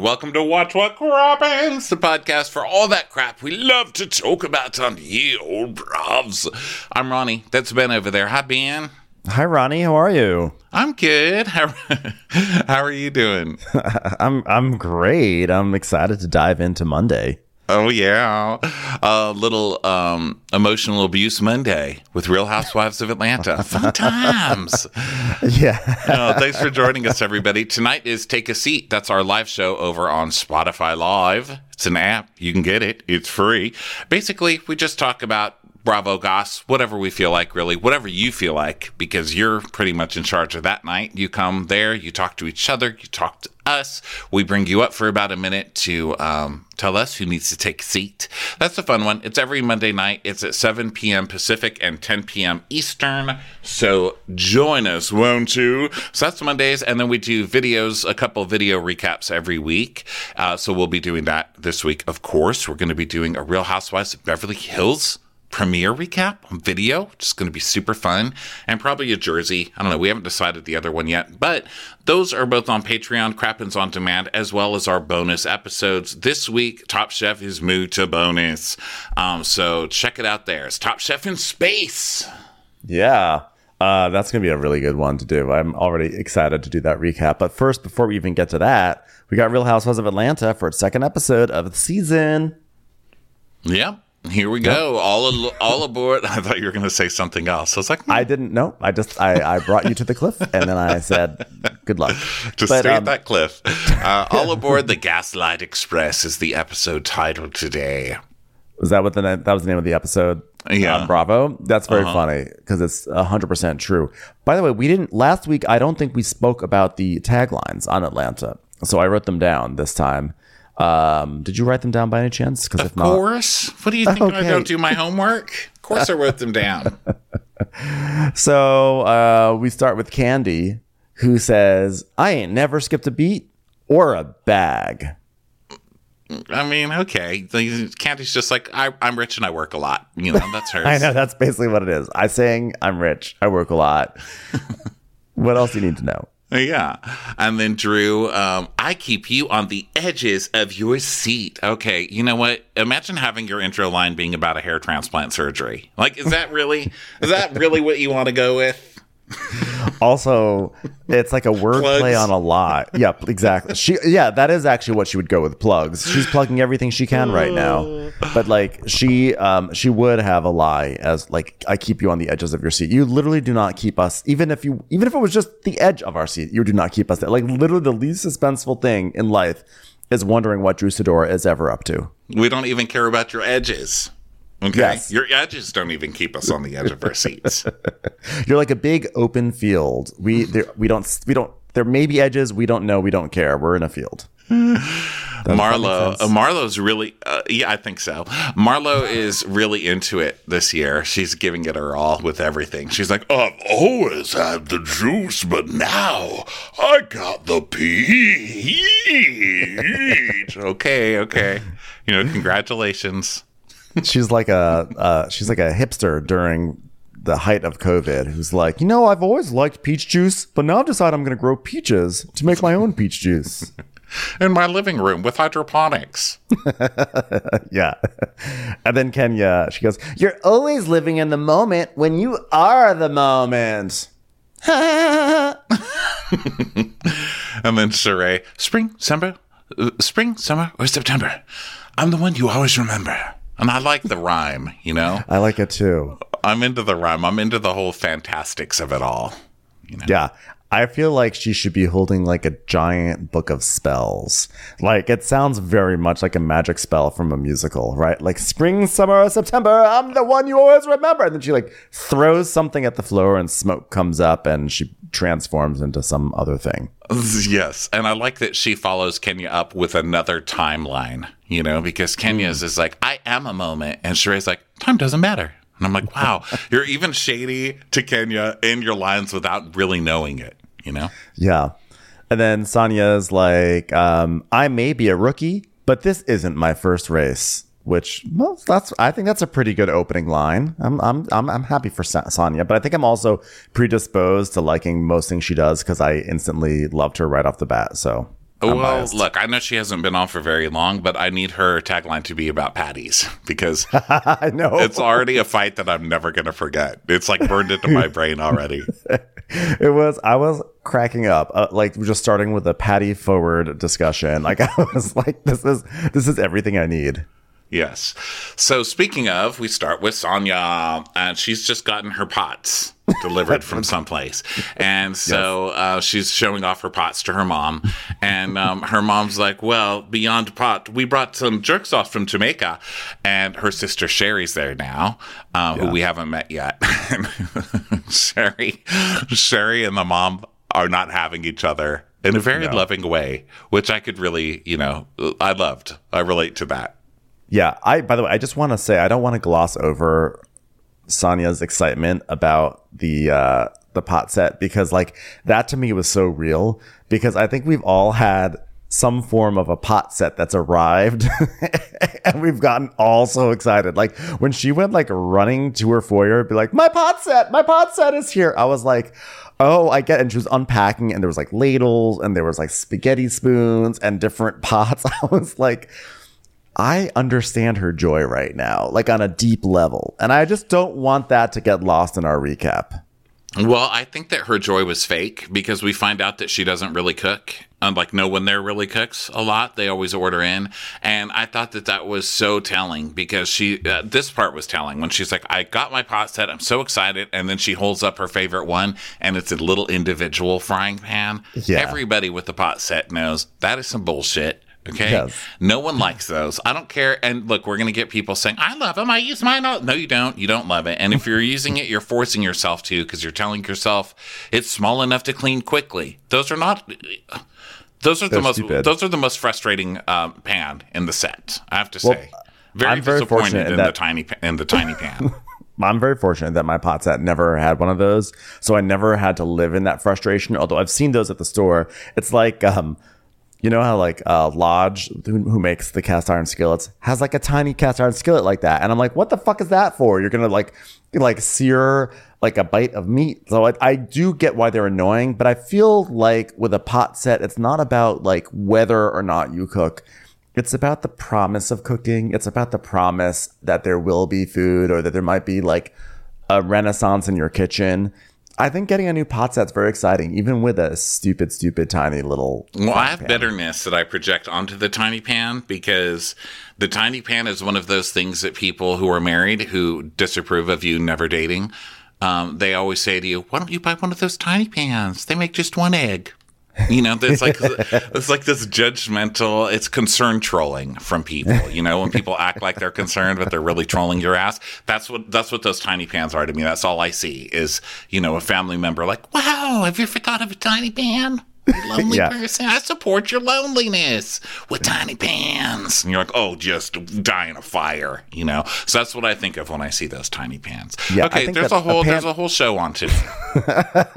And welcome to Watch What Crappens, the podcast for all that crap we love to talk about on ye old bravs. I'm Ronnie. That's Ben over there. Hi, Ben. Hi, Ronnie. How are you? I'm good. How, how are you doing? I'm I'm great. I'm excited to dive into Monday. Oh yeah, a little um, emotional abuse Monday with Real Housewives of Atlanta. Fun times. Yeah. Oh, thanks for joining us, everybody. Tonight is Take a Seat. That's our live show over on Spotify Live. It's an app. You can get it. It's free. Basically, we just talk about Bravo Goss, whatever we feel like, really, whatever you feel like, because you're pretty much in charge of that night. You come there, you talk to each other, you talk to us. We bring you up for about a minute to um, tell us who needs to take a seat. That's a fun one. It's every Monday night. It's at 7 p.m. Pacific and 10 p.m. Eastern. So join us, won't you? So that's Mondays. And then we do videos, a couple video recaps every week. Uh, so we'll be doing that this week, of course. We're going to be doing a Real Housewives of Beverly Hills premiere recap on video, which is going to be super fun, and probably a jersey. I don't know. We haven't decided the other one yet, but those are both on Patreon, Crappens on Demand, as well as our bonus episodes. This week, Top Chef is moved to bonus. Um, so check it out there. It's Top Chef in Space. Yeah. Uh, that's going to be a really good one to do. I'm already excited to do that recap. But first, before we even get to that, we got Real Housewives of Atlanta for its second episode of the season. Yep. Here we go. All al- all aboard. I thought you were going to say something else. I was like, hmm, I didn't know. I just I, I brought you to the cliff, and then I said, "Good luck." Just But, stay um, at that cliff. Uh, all aboard the Gaslight Express is the episode title today. Was that what the that was the name of the episode? Yeah. on Bravo. That's very funny because it's hundred percent true. By the way, we didn't last week. I don't think we spoke about the taglines on Atlanta, so I wrote them down this time. Um, did you write them down by any chance? Because Of course. What do you think I Okay. don't do my homework? Of course I wrote them down. so uh, we start with Candy, who says, "I ain't never skipped a beat or a bag." I mean, okay. Candy's just like, I, I'm rich and I work a lot. You know, that's hers. I know that's basically what it is. I saying I'm rich. I work a lot. what else do you need to know? Yeah. And then Drew, um, I keep you on the edges of your seat. Okay. You know what? Imagine having your intro line being about a hair transplant surgery. Like, is that really, is that really what you want to go with? Also, it's like a word Plugs. play on a lot. Yep, exactly. She yeah, that is actually what she would go with plugs. She's plugging everything she can right now. But like she um she would have a lie as like I keep you on the edges of your seat. You literally do not keep us even if you even if it was just the edge of our seat, you do not keep us there. Like literally the least suspenseful thing in life is wondering what Drew Sidora is ever up to. We don't even care about your edges. Okay. Yes. Your edges don't even keep us on the edge of our seats. You're like a big open field. We there, we don't we don't there may be edges, we don't know, we don't care. We're in a field. Marlo, uh, Marlo's really, uh, yeah, I think so. Marlo is really into it this year. She's giving it her all with everything. She's like, I've always had the juice, but now I got the peach. okay, okay. You know, congratulations. She's like a uh, she's like a hipster during the height of COVID who's like, you know, I've always liked peach juice, but now I've decided I'm going to grow peaches to make my own peach juice. In my living room with hydroponics. yeah. And then Kenya, she goes, You're always living in the moment when you are the moment. And then Sheree, spring, summer, uh, spring, summer, or September. I'm the one you always remember. And I like the rhyme, you know? I like it too. I'm into the rhyme. I'm into the whole fantastics of it all. Yeah. I feel like she should be holding like a giant book of spells. Like it sounds very much like a magic spell from a musical, right? Like spring, summer, September, I'm the one you always remember. And then she like throws something at the floor and smoke comes up and she transforms into some other thing. Yes. And I like that she follows Kenya up with another timeline, you know, because Kenya's is like, I am a moment. And Sheree's like, time doesn't matter. And I'm like, wow, you're even shady to Kenya in your lines without really knowing it, you know? Yeah. And then Sonya's like, um, I may be a rookie, but this isn't my first race. Which well, that's I think that's a pretty good opening line. I'm I'm I'm, I'm happy for Sonya, but I think I'm also predisposed to liking most things she does because I instantly loved her right off the bat. So I'm well, biased. look, I know she hasn't been on for very long, but I need her tagline to be about patties because I know it's already a fight that I'm never going to forget. It's like burned into my brain already. it was i was cracking up uh, like just starting with a patty forward discussion like i was like this is this is everything i need Yes. So speaking of, we start with Sonia, and she's just gotten her pots delivered from someplace, and so uh, she's showing off her pots to her mom, and um, her mom's like, "Well, beyond pot, we brought some jerk sauce from Jamaica," and her sister Sherry's there now, uh, who we haven't met yet. Sherry, Sherry, and the mom are not having each other in a very loving way, which I could really, you know, I loved. I relate to that. Yeah i by the way i just want to say i don't want to gloss over sonia's excitement about the uh the pot set because like that to me was so real because i think we've all had some form of a pot set that's arrived and we've gotten all so excited like when she went like running to her foyer be like my pot set my pot set is here i was like oh i get it. and she was unpacking and there was like ladles and there was like spaghetti spoons and different pots i was like I understand her joy right now, like on a deep level. And I just don't want that to get lost in our recap. Well, I think that her joy was fake because we find out that she doesn't really cook. Unlike no one there really cooks a lot. They always order in. And I thought that that was so telling because she, uh, this part was telling when she's like, I got my pot set. I'm so excited. And then she holds up her favorite one and it's a little individual frying pan. Yeah. Everybody with the pot set knows that is some bullshit. Okay. Yes. No one likes those. I don't care. And look, we're going to get people saying, I love them. I use mine. All. No, you don't. You don't love it. And if you're using it, you're forcing yourself to because you're telling yourself it's small enough to clean quickly. Those are not. Those are the They're most. stupid. Those are the most frustrating um, pan in the set. I have to say. Very I'm very disappointed fortunate in that- the tiny in the tiny pan. I'm very fortunate that my pot set never had one of those. So I never had to live in that frustration. Although I've seen those at the store. It's like, um, you know how like uh, Lodge, who, who makes the cast iron skillets, has like a tiny cast iron skillet like that, and I'm like, what the fuck is that for? You're gonna like like sear like a bite of meat. So I, I do get why they're annoying, but I feel like with a pot set, it's not about like whether or not you cook. It's about the promise of cooking. It's about the promise that there will be food or that there might be like a renaissance in your kitchen. I think getting a new pot set's very exciting, even with a stupid, stupid, tiny little. Well, I have bitterness that I project onto the tiny pan because the tiny pan is one of those things that people who are married who disapprove of you never dating, um, they always say to you, "Why don't you buy one of those tiny pans? They make just one egg." You know, it's like it's like this judgmental. It's concern trolling from people. You know, when people act like they're concerned, but they're really trolling your ass. That's what that's what those tiny pans are to me. That's all I see is you know a family member like, "Wow, have you ever thought of a tiny pan?" You lonely Yeah. person. I support your loneliness with tiny pans. And you're like, oh, just die in a fire, you know. So that's what I think of when I see those tiny pans. Yeah, okay, there's a whole a pan- there's a whole show on today.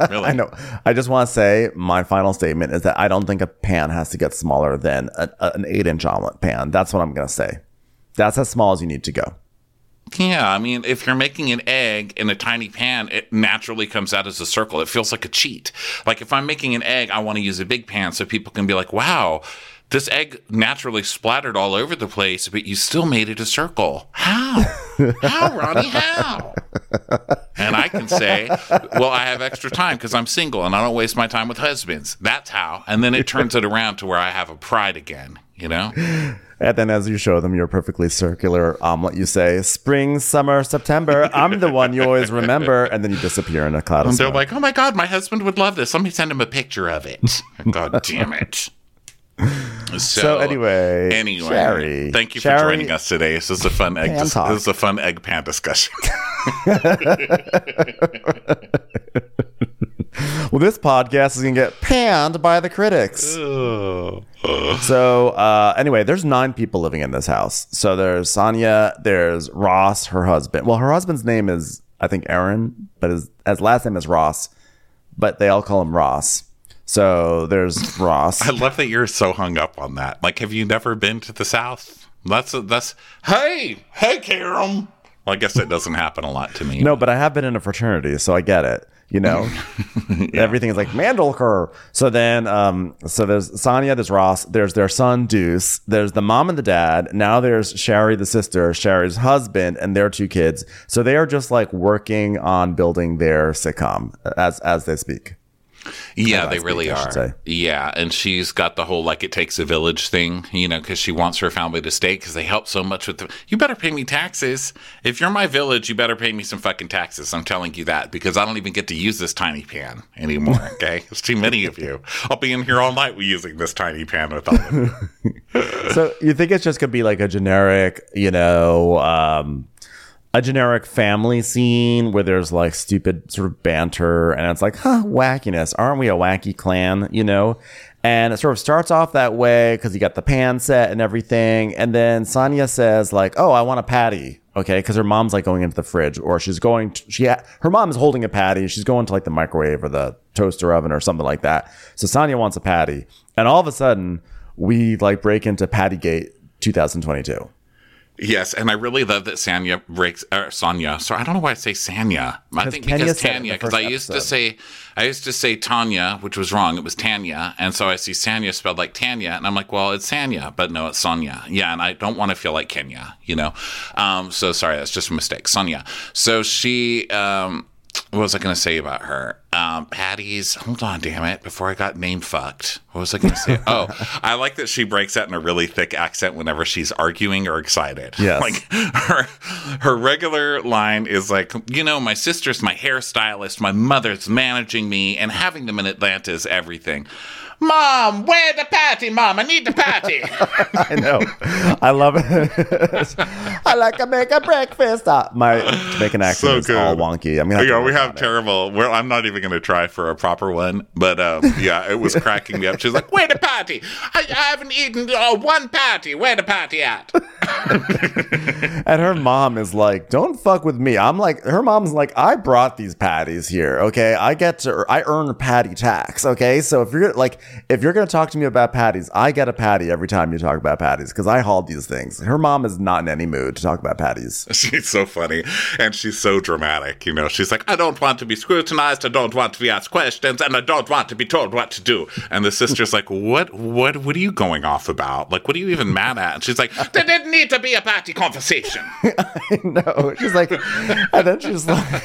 really, I know. I just want to say my final statement is that I don't think a pan has to get smaller than a, a- an eight inch omelet pan. That's what I'm going to say. That's as small as you need to go. Yeah, I mean, if you're making an egg in a tiny pan, it naturally comes out as a circle. It feels like a cheat. Like if I'm making an egg, I want to use a big pan so people can be like, wow, this egg naturally splattered all over the place, but you still made it a circle. How? How, Ronnie? How? And I can say, well, I have extra time because I'm single and I don't waste my time with husbands. That's how. And then it turns it around to where I have a pride again, you know? And then as you show them your perfectly circular omelet, you say, Spring, summer, September, I'm the one you always remember. And then you disappear in a cloud of And they're like, oh my God, my husband would love this. Let me send him a picture of it. God damn it. So, So anyway, anyway, Sherry. thank you for joining us today. This is a fun egg. Dis- this is a fun egg pan discussion. Well, this podcast is going to get panned by the critics. So, uh, anyway, there's nine people living in this house. So there's Sonia, there's Ross, her husband. Well, her husband's name is, I think, Aaron, but his, his last name is Ross, but they all call him Ross. So there's Ross. I love that you're so hung up on that. Like, have you never been to the South? That's that's. Hey, hey, Karen. Well, I guess that doesn't happen a lot to me. No, but I have been in a fraternity, so I get it. You know, everything is like Mandelker. So then, um, so there's Sonia, there's Ross, there's their son Deuce, there's the mom and the dad. Now there's Sherry, the sister, Sherry's husband, and their two kids. So they are just like working on building their sitcom as as they speak. Yeah, they really are. Yeah, and she's got the whole like it takes a village thing, you know, because she wants her family to stay because they help so much with the. You better pay me taxes. If you're my village, you better pay me some fucking taxes. I'm telling you that because I don't even get to use this tiny pan anymore. Okay, it's too many of you. I'll be in here all night using this tiny pan with all of you. So you think it's just gonna be like a generic, you know, um, a generic family scene where there's like stupid sort of banter and it's like, huh, wackiness. Aren't we a wacky clan? You know? And it sort of starts off that way because you got the pan set and everything. And then Sonia says, like, oh, I want a patty. Okay. Cause her mom's like going into the fridge or she's going to, she, ha- her mom is holding a patty. She's going to like the microwave or the toaster oven or something like that. So Sonia wants a patty. And all of a sudden, we like break into Pattygate 2022. Yes, and I really love that Sanya breaks or Sonya. Sorry, I don't know why I say Sanya. I think Kenya because said it in Tanya. Because I used to say I used to say Tanya, which was wrong. It was Tanya, and so I see Sanya spelled like Tanya, and I'm like, well, it's Sanya, but no, it's Sonya. Yeah, and I don't want to feel like Kenya, you know. Um, so sorry, that's just a mistake. Sonya. So she. Um, what was I going to say about her? Um, Patty's. Hold on, damn it! Before I got name fucked, what was I going to say? oh, I like that she breaks out in a really thick accent whenever she's arguing or excited. Yes. like her her regular line is like, you know, my sister's my hairstylist, my mother's managing me, and having them in Atlanta is everything. Mom, where the patty? Mom, I need the patty. I know. I love it. I like to make a breakfast. Uh, my Jamaican accent So is all wonky. I'm gonna have to yeah, we have terrible. Well, I'm not even going to try for a proper one, but um, yeah, it was cracking me up. She's like, "Where the patty? I, I haven't eaten uh, one patty. Where the patty at?" And her mom is like, "Don't fuck with me." I'm like, her mom's like, "I brought these patties here. Okay, I get to, I earn patty tax. Okay, so if you're like, if you're gonna talk to me about patties, I get a patty every time you talk about patties because I hauled these things." Her mom is not in any mood to talk about patties. She's so funny and she's so dramatic. You know, she's like, I don't want to be scrutinized. I don't want to be asked questions and I don't want to be told what to do. And the sister's like, what, what, what are you going off about? Like, what are you even mad at? And she's like, there didn't need to be a party conversation. no, she's like, and then she's like,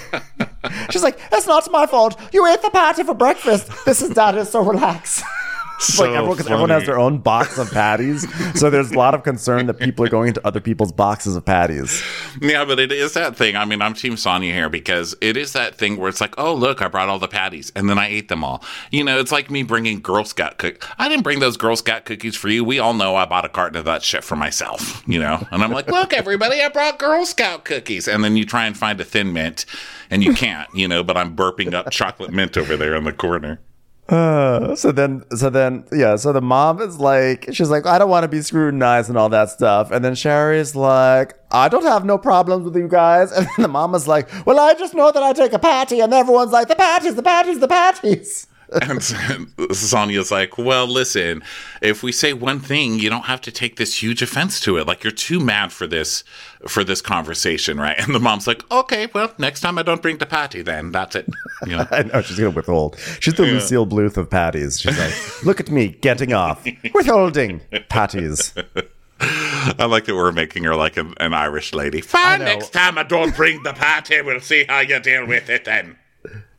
she's like, it's not my fault. You ate the patty for breakfast. This is dad is so relax. So like everyone, everyone has their own box of patties, so there's a lot of concern that people are going into other people's boxes of patties. Yeah, but it is that thing. I mean, I'm Team Sonya here because it is that thing where it's like, oh, look, I brought all the patties and then I ate them all. You know, it's like me bringing Girl Scout cookies. I didn't bring those Girl Scout cookies for you. We all know I bought a carton of that shit for myself, you know? And I'm like, look, everybody, I brought Girl Scout cookies. And then you try and find a thin mint and you can't, you know, but I'm burping up chocolate mint over there in the corner. Uh, so then, so then, yeah. So the mom is like, she's like, I don't want to be scrutinized and all that stuff. And then Sherry's like, I don't have no problems with you guys. And then the mama's like, Well, I just know that I take a patty, and everyone's like, the patties, the patties, the patties. And Sonya's like, well, listen, if we say one thing, you don't have to take this huge offense to it. Like you're too mad for this for this conversation, right? And the mom's like, okay, well, next time I don't bring the patty, then that's it. You know? I know she's gonna withhold. She's the Lucille Bluth of patties. She's like, Look at me getting off, withholding patties. I like that we're making her like an, an Irish lady. Fine, next time I don't bring the patty, we'll see how you deal with it then.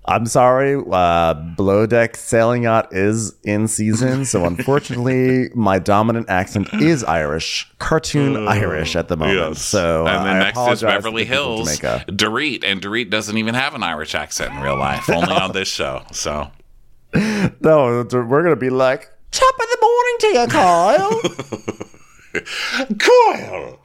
I'm sorry, uh, Below Deck Sailing Yacht is in season, so unfortunately, my dominant accent is Irish, cartoon Irish at the moment. So, uh, and then I next is apologize to the Beverly Hills. Dorit, and Dorit doesn't even have an Irish accent in real life, only on this show. So No, we're gonna be like top of the morning to you, Kyle. Coyle,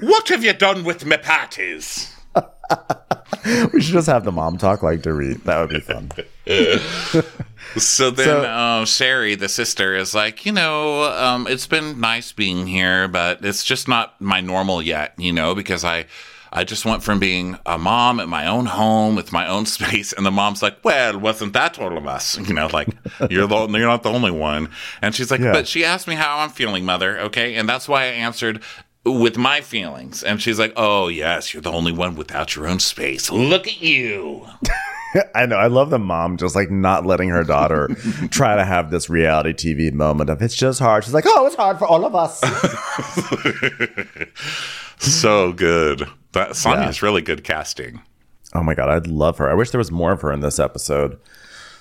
what have you done with me patties? we should just have the mom talk like Dorit. That would be fun. So then So- uh, Sherry, the sister, is like, you know, um, it's been nice being here, but it's just not my normal yet, you know, because I. I just went from being a mom at my own home with my own space, and the mom's like, "Well, wasn't that all of us? You know, like you're the you're not the only one." And she's like, Yeah. "But she asked me how I'm feeling, mother. Okay, and that's why I answered with my feelings." And she's like, "Oh yes, you're the only one without your own space. Look at you." I know. I love the mom just like not letting her daughter try to have this reality TV moment of it's just hard. She's like, oh, it's hard for all of us. so good. That Sonya's yeah. really good casting. Oh my god, I'd love her. I wish there was more of her in this episode.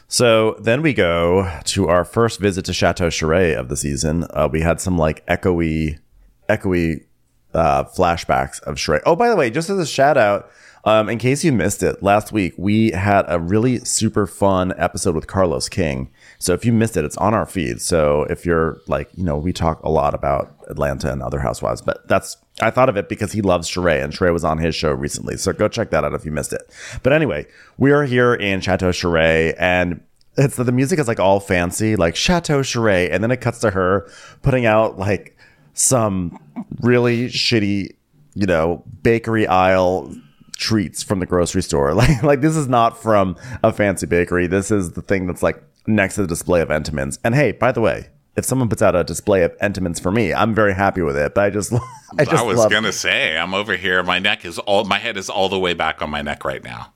So then we go to our first visit to Chateau Sheree of the season. Uh, we had some like echoey, echoey uh, flashbacks of Charest. Oh, by the way, just as a shout out, um, in case you missed it, last week we had a really super fun episode with Carlos King. So if you missed it, it's on our feed. So if you're like, you know, we talk a lot about Atlanta and other housewives, but that's, I thought of it because he loves Sheree and Sheree was on his show recently. So go check that out if you missed it. But anyway, we are here in Chateau Sheree and it's the music is like all fancy, like Chateau Sheree. And then it cuts to her putting out like some really shitty, you know, bakery aisle treats from the grocery store. Like like this is not from a fancy bakery. This is the thing that's like next to the display of Entenmann's. And hey, by the way, if someone puts out a display of Entenmann's for me, I'm very happy with it. But I just I just I was gonna say I'm over here. My neck is all my head is all the way back on my neck right now.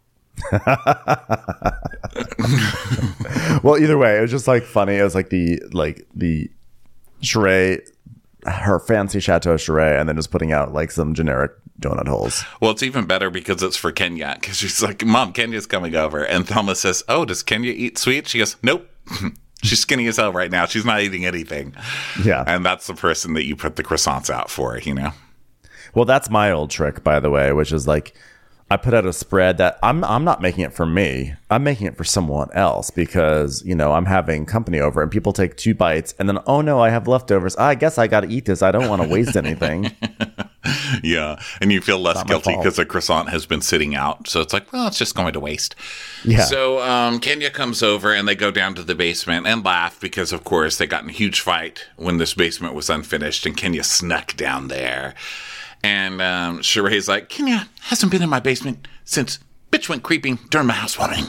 well, either way, it was just like funny. It was like the like the Sheree, her fancy Chateau Sheree, and then just putting out like some generic donut holes. Well, it's even better because it's for Kenya. Because she's like, "Mom, Kenya's coming over," and Thelma says, "Oh, does Kenya eat sweet?" She goes, "Nope." She's skinny as hell right now. She's not eating anything. Yeah. And that's the person that you put the croissants out for, you know? Well, that's my old trick, by the way, which is like I put out a spread that I'm I'm not making it for me. I'm making it for someone else because, you know, I'm having company over and people take two bites and then oh no, I have leftovers. I guess I got to eat this. I don't want to waste anything. yeah, and you feel less guilty because the croissant has been sitting out. So it's like, well, it's just going to waste. Yeah. So um, Kenya comes over and they go down to the basement and laugh because, of course, they got in a huge fight when this basement was unfinished, and Kenya snuck down there. And um, Sheree's like, Kenya hasn't been in my basement since bitch went creeping during my housewarming.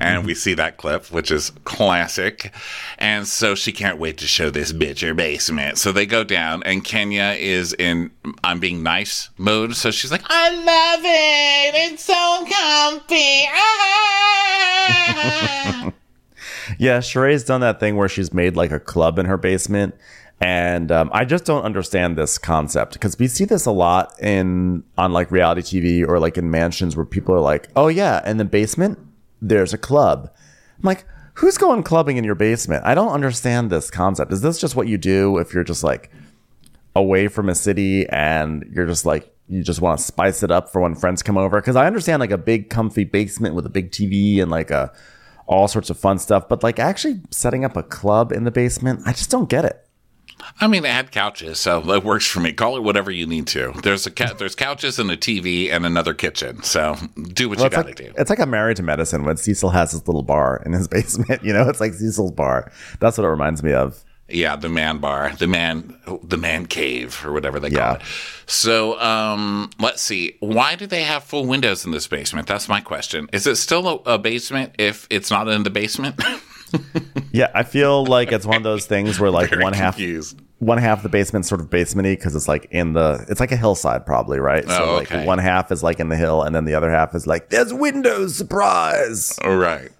And we see that clip, which is classic. And so she can't wait to show this bitch her basement. So they go down, and Kenya is in I'm being nice mode. So she's like, I love it. It's so comfy. Ah. yeah, Sheree's done that thing where she's made like a club in her basement and um, I just don't understand this concept because we see this a lot in on like reality TV or like in mansions where people are like, "Oh yeah, in the basement there's a club." I'm like, "Who's going clubbing in your basement?" I don't understand this concept. Is this just what you do if you're just like away from a city and you're just like you just want to spice it up for when friends come over? Because I understand like a big comfy basement with a big TV and like a all sorts of fun stuff, but like actually setting up a club in the basement, I just don't get it. I mean, they had couches, so that works for me. Call it whatever you need to. There's a ca- there's couches and a TV and another kitchen. So do what well, you got to like, do. It's like a married to medicine when Cecil has his little bar in his basement. You know, it's like Cecil's bar. That's what it reminds me of. Yeah, the man bar, the man, the man cave, or whatever they call yeah. it. So, um, let's see. Why do they have full windows in this basement? That's my question. Is it still a, a basement if it's not in the basement? yeah, I feel like it's one of those things where like one half confused. one half the basement's sort of basementy because it's like in the it's like a hillside probably, right? Oh, so okay. like one half is like in the hill and then the other half is like there's windows, surprise. All right.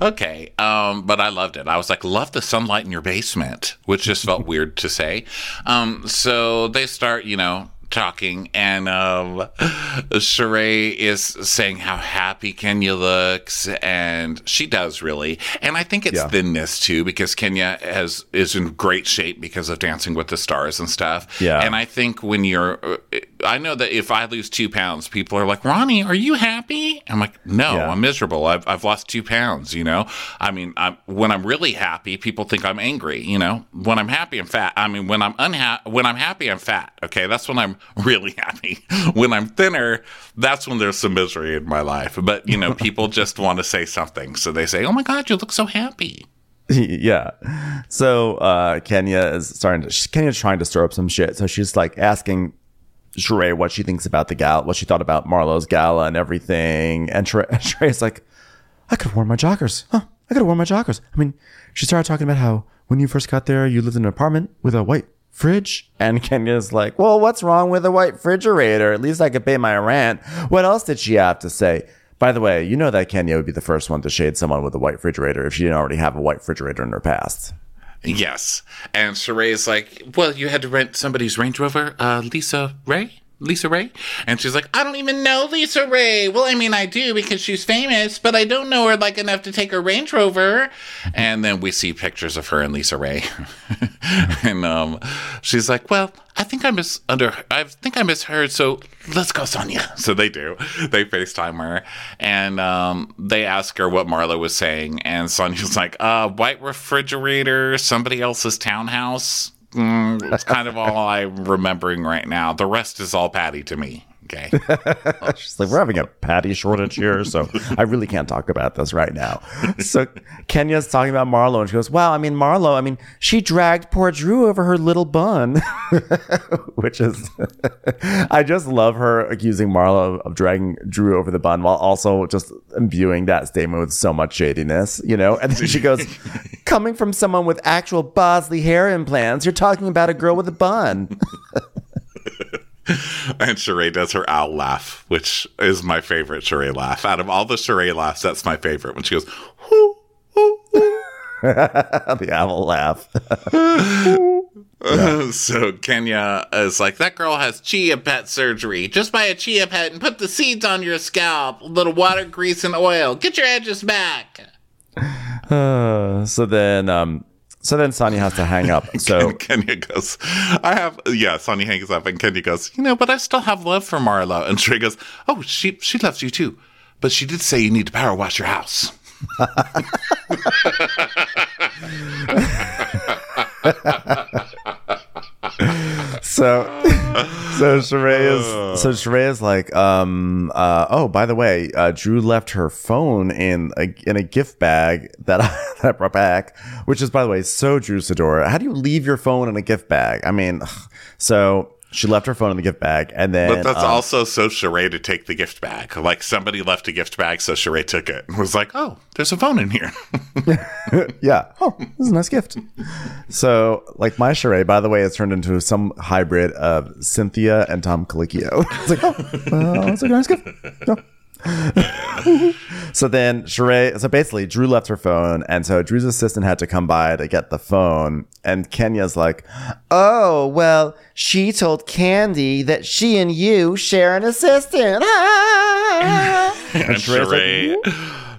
Okay. Um, but I loved it. I was like, love the sunlight in your basement, which just felt weird to say. Um, so they start, you know, talking, and um, Sheree is saying how happy Kenya looks, and she does really. And I think it's yeah. thinness too, because Kenya has is in great shape because of Dancing with the Stars and stuff. Yeah. And I think when you're, I know that if I lose two pounds, people are like, Ronnie, are you happy? I'm like, no, yeah. I'm miserable. I've, I've lost two pounds, you know? I mean, I'm, when I'm really happy, people think I'm angry, you know? When I'm happy, I'm fat. I mean, when I'm unhappy, when I'm happy, I'm fat. Okay. That's when I'm really happy. When I'm thinner, that's when there's some misery in my life. But, you know, people just want to say something. So they say, oh my God, you look so happy. yeah. So uh, Kenya is starting to, Kenya's trying to stir up some shit. So she's like asking Sheree what she thinks about the gala, what she thought about Marlo's gala and everything. And Sheree's like, I could have worn my joggers. Huh? I could have worn my joggers. I mean, she started talking about how when you first got there, you lived in an apartment with a white fridge. And Kenya's like, well, what's wrong with a white refrigerator? At least I could pay my rent. What else did she have to say? By the way, you know that Kenya would be the first one to shade someone with a white refrigerator if she didn't already have a white refrigerator in her past. Yes. And Sheree's like, well, you had to rent somebody's Range Rover, uh, Lisa Ray? LisaRaye? And she's like, I don't even know LisaRaye. Well, I mean, I do because she's famous, but I don't know her like enough to take her Range Rover. And then we see pictures of her and LisaRaye. and um, she's like, well, I think I miss under I think I misheard, so let's go, Sonia. So they do. They FaceTime her and um, they ask her what Marlo was saying, and Sonia's like, uh, white refrigerator, somebody else's townhouse. Mm, it's kind of all I'm remembering right now. The rest is all Patty to me. Okay. She's like, we're having a patty shortage here, so I really can't talk about this right now. So Kenya's talking about Marlo, and she goes, "Wow, I mean Marlo, I mean she dragged poor Drew over her little bun," which is, I just love her accusing Marlo of dragging Drew over the bun while also just imbuing that statement with so much shadiness, you know. And then she goes, "Coming from someone with actual Bosley hair implants, you're talking about a girl with a bun." and Sheree does her owl laugh, which is my favorite Sheree laugh. Out of all the Sheree laughs, that's my favorite. When she goes, whoo, whoo, whoo. the owl laugh. yeah. So Kenya is like, that girl has chia pet surgery. Just buy a chia pet and put the seeds on your scalp. A little water, grease, and oil. Get your edges back. Uh, so then, um, so then Sonia has to hang up. So Kenya goes, I have yeah, Sonia hangs up and Kenya goes, you know, but I still have love for Marla. And Sheree goes, Oh, she she loves you too. But she did say you need to power wash your house. so so Sheree is so Sheree is like, um, uh, oh, by the way, uh, Drew left her phone in a in a gift bag that I, that I brought back, which is by the way so Drew Sidora. How do you leave your phone in a gift bag? I mean, so she left her phone in the gift bag, and then. But that's um, also so Sheree to take the gift bag. Like somebody left a gift bag, so Sheree took it and was like, "Oh, there's a phone in here." yeah. Oh, this is a nice gift. So, like my Sheree, by the way, has turned into some hybrid of Cynthia and Tom Colicchio. it's like, oh, uh, it's a nice gift. Yeah. so then Sheree, so basically Drew left her phone, and so Drew's assistant had to come by to get the phone. And Kenya's like, "Oh well, she told Candy that she and you share an assistant." and, and Sheree. Like,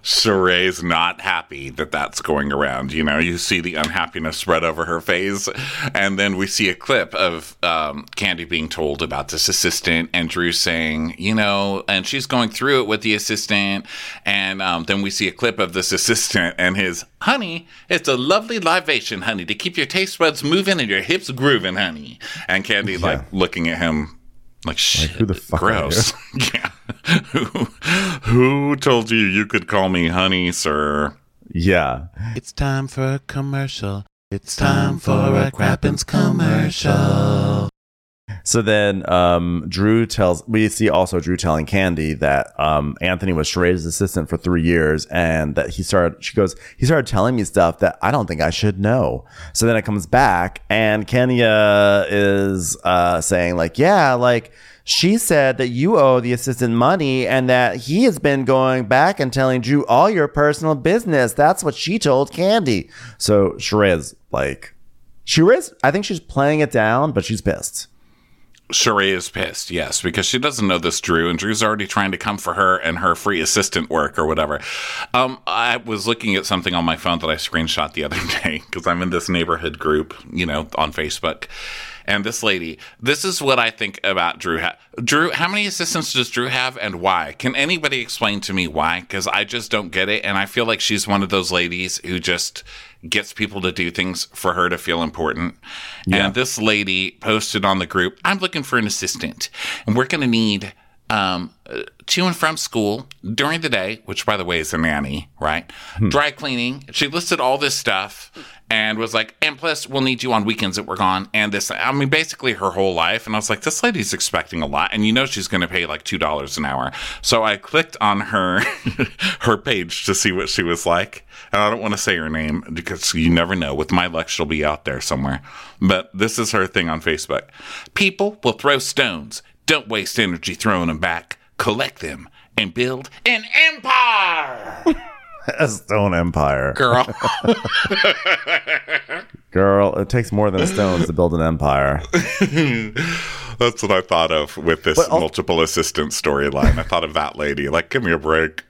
Sheree's not happy that that's going around. You know, you see the unhappiness spread over her face. And then we see a clip of um, Candy being told about this assistant and Drew saying, you know, and she's going through it with the assistant. And um, then we see a clip of this assistant and his, honey, it's a lovely libation, honey, to keep your taste buds moving and your hips grooving, honey. And Candy, yeah. like, looking at him like, shit, like, who the fuck gross. yeah. who, who told you you could call me honey, sir? Yeah. It's time for a commercial. It's time for a Crappens commercial. So then um, Drew tells, we see also Drew telling Candy that um, Anthony was Sheree's assistant for three years and that he started, she goes, he started telling me stuff that I don't think I should know. So then it comes back and Kenya is uh, saying, like, yeah, like, she said that you owe the assistant money and that he has been going back and telling Drew all your personal business. That's what she told Candy. So Sheree is like, Sheree, I think she's playing it down, but she's pissed. Sheree is pissed, yes, because she doesn't know this Drew, and Drew's already trying to come for her and her free assistant work or whatever. Um, I was looking at something on my phone that I screenshot the other day because I'm in this neighborhood group, you know, on Facebook. And this lady, this is what I think about Drew. Drew, how many assistants does Drew have and why? Can anybody explain to me why? Because I just don't get it. And I feel like she's one of those ladies who just gets people to do things for her to feel important. Yeah. And this lady posted on the group, I'm looking for an assistant, and we're going to need um, to and from school during the day, which by the way is a nanny, right? Hmm. Dry cleaning. She listed all this stuff and was like, and plus we'll need you on weekends that we're gone. And this, I mean, basically her whole life. And I was like, this lady's expecting a lot. And you know, she's going to pay like $2 an hour. So I clicked on her, her page to see what she was like. And I don't want to say her name because you never know. With my luck, she'll be out there somewhere. But this is her thing on Facebook. People will throw stones. Don't waste energy throwing them back. Collect them and build an empire. A stone empire. Girl. Girl, it takes more than stones to build an empire. That's what I thought of with this But al- multiple assistant storyline. I thought of that lady. Like, give me a break.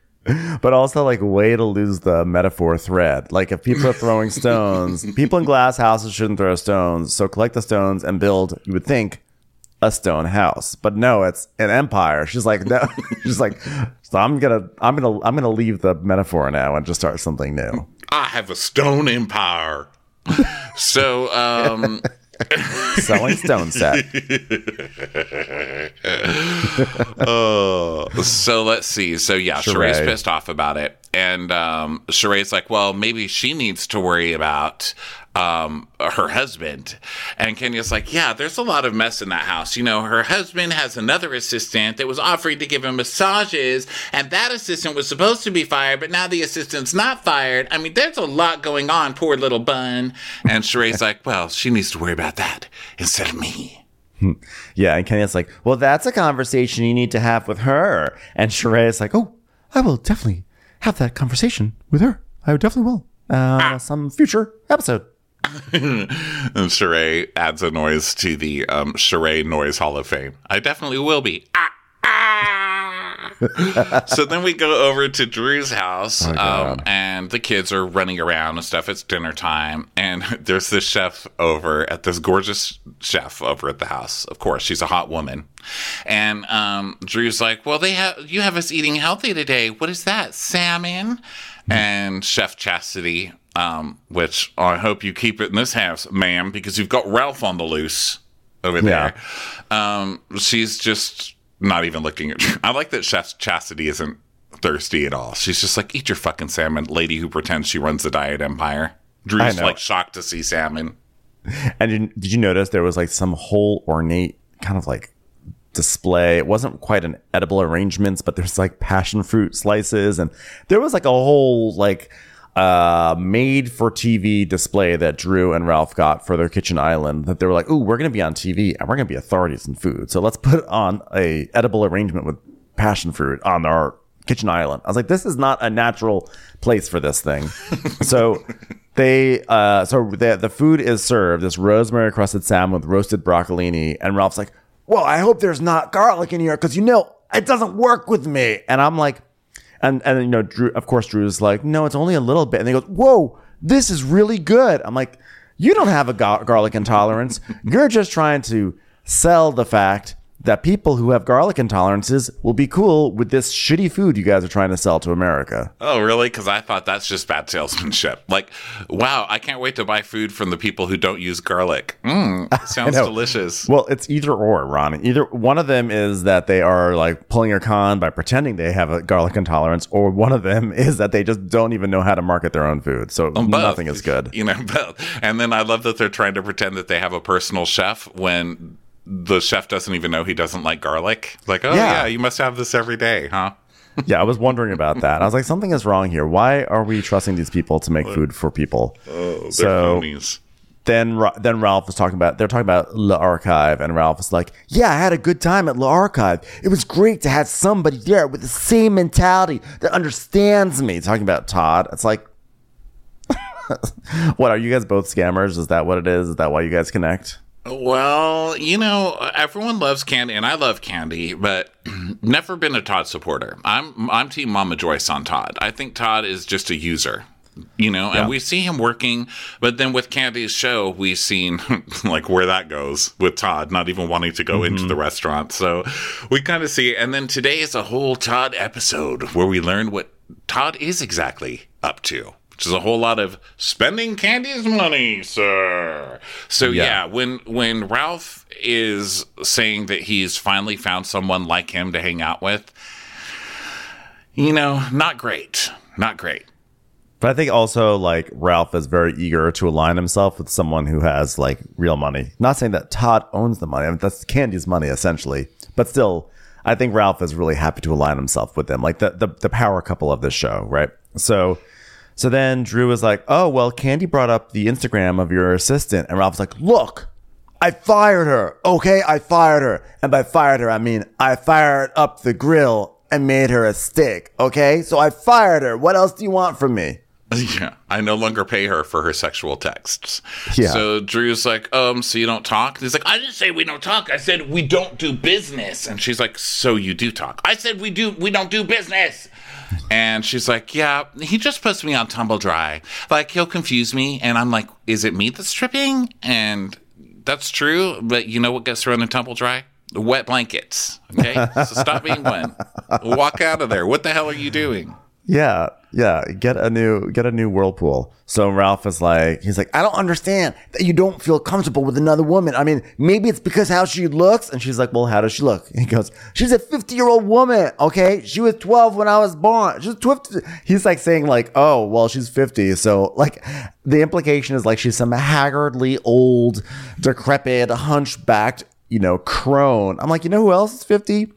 But also, like, way to lose the metaphor thread. Like, if people are throwing stones, people in glass houses shouldn't throw stones. So collect the stones and build, you would think, a stone house. But no, it's an empire. She's like, no. She's like, so I'm gonna, I'm gonna, I'm gonna leave the metaphor now and just start something new. I have a stone empire. so, um, Selling stone set. Uh, so let's see. So yeah, Sheree's Sheree. pissed off about it, and um, Sheree's like, "Well, maybe she needs to worry about um, her husband." And Kenya's like, "Yeah, there's a lot of mess in that house. You know, her husband has another assistant that was offering to give him massages, and that assistant was supposed to be fired, but now the assistant's not fired. I mean, there's a lot going on. Poor little bun." And Sheree's like, "Well, she needs to worry about that instead of me." Yeah, and Kenya's like, well, that's a conversation you need to have with her. And Sheree's like, oh, I will definitely have that conversation with her. I definitely will. Uh, some future episode. And Sheree adds a noise to the um, Sheree Noise Hall of Fame. I definitely will be. Ah, ah. so then we go over to Drew's house, um, and the kids are running around and stuff. It's dinner time, and there's this chef over at this gorgeous chef over at the house. Of course, she's a hot woman, and um, Drew's like, "Well, they have you have us eating healthy today. What is that? Salmon?" And Chef Chastity, um, which I hope you keep it in this house, ma'am, because you've got Ralph on the loose over there. Um, she's just not even looking at. I like that Chef Chastity isn't thirsty at all. She's just like, eat your fucking salmon, lady who pretends she runs the diet empire. Drew's like shocked to see salmon. And you- did you notice there was like some whole ornate kind of like display? It wasn't quite an edible arrangements, but there's like passion fruit slices, and there was like a whole like uh made for TV display that Drew and Ralph got for their kitchen island that they were like, "Ooh, we're going to be on TV and we're going to be authorities in food. So let's put on a edible arrangement with passion fruit on our kitchen island." I was like, "This is not a natural place for this thing." so they uh so the the food is served this rosemary crusted salmon with roasted broccolini and Ralph's like, "Well, I hope there's not garlic in here cuz you know it doesn't work with me." And I'm like and and you know Drew of course Drew's like, "No, it's only a little bit." And he goes, "Whoa, this is really good." I'm like, "You don't have a garlic intolerance. You're just trying to sell the fact that people who have garlic intolerances will be cool with this shitty food you guys are trying to sell to America." Oh, really? Because I thought that's just bad salesmanship. Like, wow, I can't wait to buy food from the people who don't use garlic. Mmm, sounds delicious. Well, it's either or, Ronnie. Either one of them is that they are like pulling your con by pretending they have a garlic intolerance, or one of them is that they just don't even know how to market their own food. So um, Both. nothing is good. You know, both. And then I love that they're trying to pretend that they have a personal chef when the chef doesn't even know he doesn't like garlic. Like, oh, Yeah. yeah, you must have this every day, huh? yeah, I was wondering about that. I was like, something is wrong here. Why are we trusting these people to make food for people? Oh, So- phonies. then then Ralph was talking about they're talking about Le Archive, and Ralph was like, "Yeah, I had a good time at Le Archive. It was great to have somebody there with the same mentality that understands me." Talking about Todd, it's like, what are you guys both scammers? Is that what it is? Is that why you guys connect? Well, you know, everyone loves candy, and I love candy, but never been a Todd supporter. I'm I'm Team Mama Joyce on Todd. I think Todd is just a user, you know, and we see him working, but then with Candy's show, we've seen like where that goes with Todd not even wanting to go into mm-hmm. the restaurant. So we kind of see, and then today is a whole Todd episode where we learn what Todd is exactly up to. Which is a whole lot of spending Candy's money, sir. So Yeah. yeah, when when Ralph is saying that he's finally found someone like him to hang out with, you know, not great. Not great. But I think also like Ralph is very eager to align himself with someone who has like real money. Not saying that Todd owns the money. I mean, that's Candy's money essentially. But still, I think Ralph is really happy to align himself with them, like the the, the power couple of this show, right? So. So then Drew was like, "Oh well, Candy brought up the Instagram of your assistant," and Ralph was like, "Look, I fired her. Okay, I fired her, and by fired her, I mean I fired up the grill and made her a stick. Okay, so I fired her. What else do you want from me? Yeah, I no longer pay her for her sexual texts. Yeah. So Drew's like, um, so you don't talk? He's like, I didn't say we don't talk. I said we don't do business. And she's like, so you do talk? I said we do. We don't do business. And she's like, yeah, he just puts me on tumble dry. Like he'll confuse me, and I'm like, is it me that's tripping? And that's true, but you know what gets thrown in tumble dry? Wet blankets. Okay, so stop being one. Walk out of there. What the hell are you doing? Yeah, yeah. Get a new get a new whirlpool. So Ralph is like, he's like, I don't understand that you don't feel comfortable with another woman. I mean, maybe it's because how she looks. And she's like, Well, how does she look? And he goes, She's a 50 year old woman. Okay, she was 12 when I was born. She's 12. He's like saying like, Oh, well, she's 50. So like, the implication is like she's some haggardly old, decrepit, hunchbacked, you know, crone. I'm like, you know who else is 50?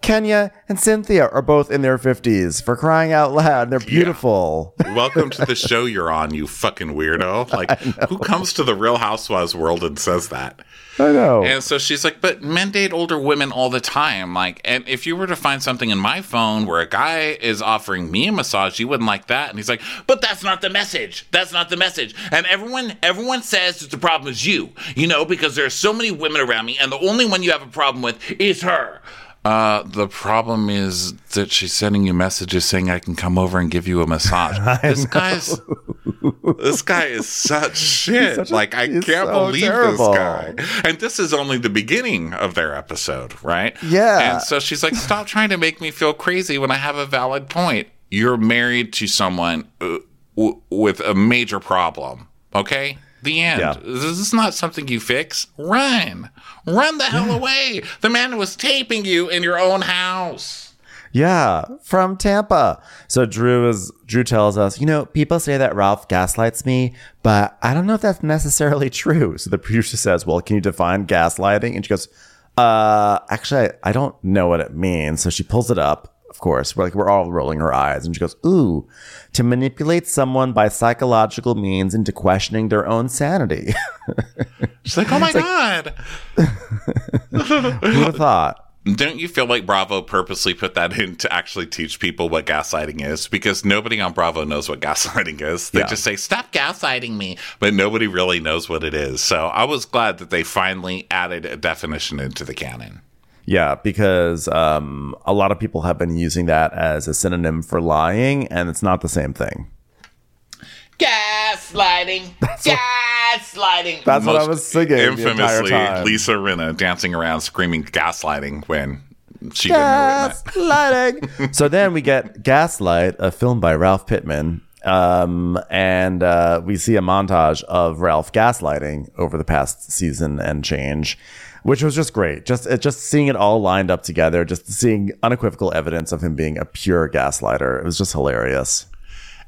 Kenya and Cynthia are both in their 50s for crying out loud. They're beautiful. Welcome to the show you're on, you fucking weirdo. Like, who comes to the Real Housewives world and says that? I know. And so she's like, but men date older women all the time. Like, and if you were to find something in my phone where a guy is offering me a massage, you wouldn't like that. And he's like, but that's not the message. That's not the message. And everyone, everyone says that the problem is you, you know, because there are so many women around me, and the only one you have a problem with is her. Uh, the problem is that she's sending you messages saying I can come over and give you a massage. this guy's this guy is such shit. such like I can't so believe terrible. this guy. And this is only the beginning of their episode, right? Yeah. And so she's like, "Stop trying to make me feel crazy when I have a valid point. You're married to someone uh, w- with a major problem. Okay." The end. Yeah. This is not something you fix. Run. Run the hell away. The man was taping you in your own house. Yeah, from Tampa. So Drew is Drew tells us, you know, people say that Ralph gaslights me, but I don't know if that's necessarily true. So the producer says, "Well, can you define gaslighting?" And she goes, "Uh, actually, I, I don't know what it means." So she pulls it up. Of course, we're like we're all rolling our eyes, and she goes, "Ooh, to manipulate someone by psychological means into questioning their own sanity." She's like, oh my God. Who would have thought? Don't you feel like Bravo purposely put that in to actually teach people what gaslighting is? Because nobody on Bravo knows what gaslighting is. They Yeah. just say, stop gaslighting me, but nobody really knows what it is. So I was glad that they finally added a definition into the canon. Yeah, because um, a lot of people have been using that as a synonym for lying, and it's not the same thing. Gaslighting. gaslighting. That's what I was singing the entire Infamously, time. Lisa Rinna dancing around screaming gaslighting when she didn't know what it meant. Gaslighting. so then we get Gaslight, a film by Ralph Pittman. Um, and uh, we see a montage of Ralph gaslighting over the past season and change, which was just great. Just just seeing it all lined up together, just seeing unequivocal evidence of him being a pure gaslighter. It was just hilarious.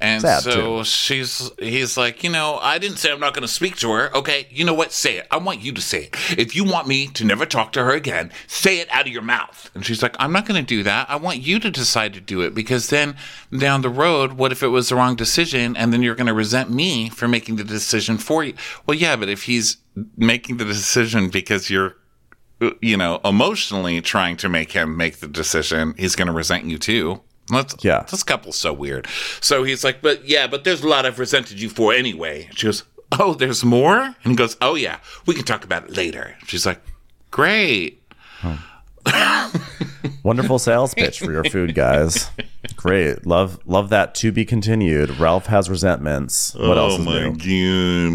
And Sad, so too. she's he's like, you know, I didn't say I'm not going to speak to her. Okay, you know what? Say it. I want you to say it. If you want me to never talk to her again, say it out of your mouth. And she's like, I'm not going to do that. I want you to decide to do it because then down the road, what if it was the wrong decision and then you're going to resent me for making the decision for you? Well, yeah, but if he's making the decision because you're you know, emotionally trying to make him make the decision, he's going to resent you too. That's, Yeah. This couple's so weird. So he's like, but yeah, but there's a lot I've resented you for anyway. She goes, oh, there's more? And he goes, oh, yeah, we can talk about it later. She's like, great. Wonderful sales pitch for your food, guys. Great, love love that. To be continued. Ralph has resentments. What oh else is new?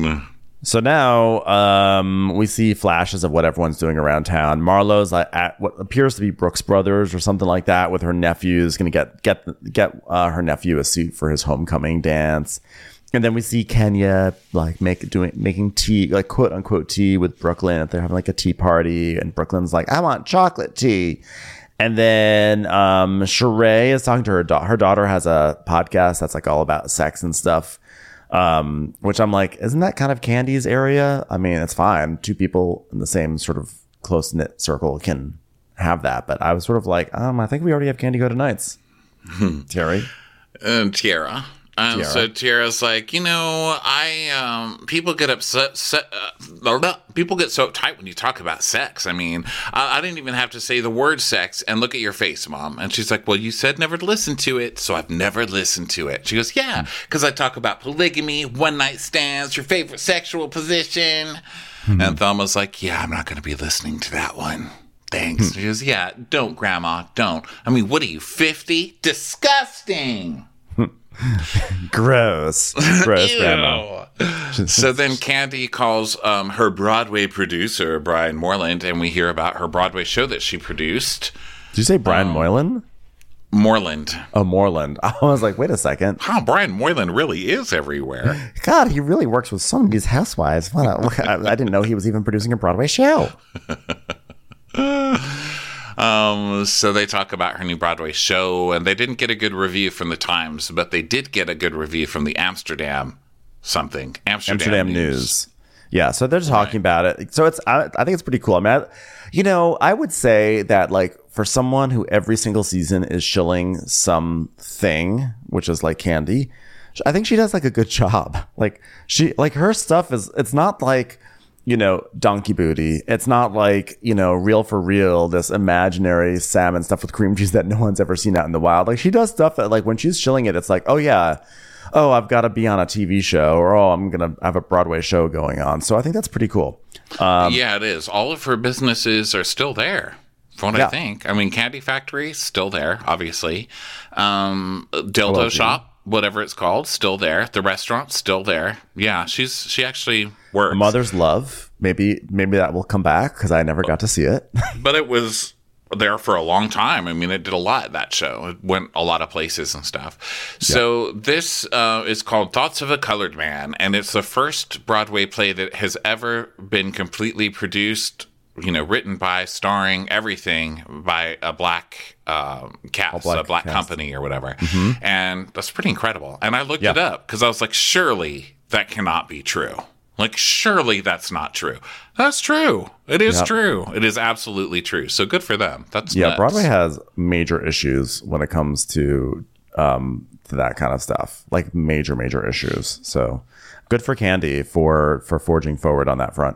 God. So now um, we see flashes of what everyone's doing around town. Marlo's at what appears to be Brooks Brothers or something like that, with her nephew's going to get get get uh, her nephew a suit for his homecoming dance. And then we see Kenya like make doing making tea, like quote unquote tea with Brooklyn. They're having like a tea party, and Brooklyn's like, "I want chocolate tea." And then um, Sheree is talking to her daughter. Her daughter has a podcast that's like all about sex and stuff um, which I'm like, isn't that kind of Kandi's area? I mean, it's fine. Two people in the same sort of close knit circle can have that, but I was sort of like, um, I think we already have Kandi Koated Nights. Terry, And Tierra. And Tierra. so Tierra's like, you know, I um, people get upset. Se- uh, people get so uptight when you talk about sex. I mean, I, I didn't even have to say the word sex. And look at your face, mom. And she's like, well, you said never to listen to it, so I've never listened to it. She goes, yeah, because I talk about polygamy, one night stands, your favorite sexual position. And Thelma's like, yeah, I'm not going to be listening to that one. Thanks. She goes, yeah, don't, Grandma, don't. I mean, what are you, 50? Disgusting. Gross. Gross, grandma. Ew. so then Kandi calls um, her Broadway producer, Brian Moreland, and we hear about her Broadway show that she produced. Did you say Brian Moylan? Moreland. Oh, Moreland. I was like, wait a second. Wow, Brian Moreland really is everywhere. God, he really works with some of these housewives. What a- I, I didn't know he was even producing a Broadway show. Um, so they talk about her new Broadway show, and they didn't get a good review from the Times, but they did get a good review from the Amsterdam something. Amsterdam, Amsterdam News. Yeah, so they're talking about it. So it's I, I think it's pretty cool. I mean, I, you know, I would say that like for someone who every single season is shilling something, which is like Kandi, I think she does like a good job. Like she like her stuff is it's not like you know, donkey booty. It's not like, you know, real for real, this imaginary salmon stuff with cream cheese that no one's ever seen out in the wild. Like she does stuff that like when she's chilling it, it's like, oh yeah, oh, I've got to be on a TV show or oh, I'm going to have a Broadway show going on. So I think that's pretty cool. Um, yeah, it is. All of her businesses are still there. From what Yeah. I think. I mean, Kandi Factory still there, obviously. Um, Dildo Shop, whatever it's called, still there. The restaurant still there. Yeah, she's she actually works. Mother's Love. Maybe maybe that will come back because I never got to see it. but it was there for a long time. I mean, it did a lot that show. It went a lot of places and stuff. So this uh, is called Thoughts of a Colored Man, and it's the first Broadway play that has ever been completely produced. You know, written by, starring, everything by a black um, cast, black a black cast. company or whatever, and that's pretty incredible. And I looked Yeah. it up because I was like, surely that cannot be true. Like, surely that's not true. That's true. It is Yep. true. It is absolutely true. So good for them. That's yeah, nuts. Broadway has major issues when it comes to um to that kind of stuff. Like major major issues. So good for Kandi for for forging forward on that front.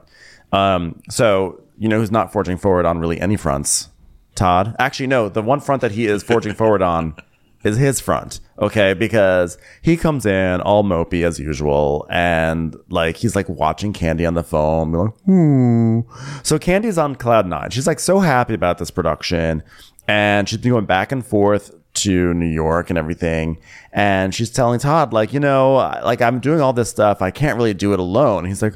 Um so you know who's not forging forward on really any fronts? Todd. Actually no, the one front that he is forging forward on is his front. Okay, because he comes in all mopey as usual and like he's like watching Kandi on the phone, like, hmm. So Kandi's on cloud nine. She's like so happy about this production and she's been going back and forth to New York and everything. And she's telling Todd, like, you know, like I'm doing all this stuff. I can't really do it alone. He's like,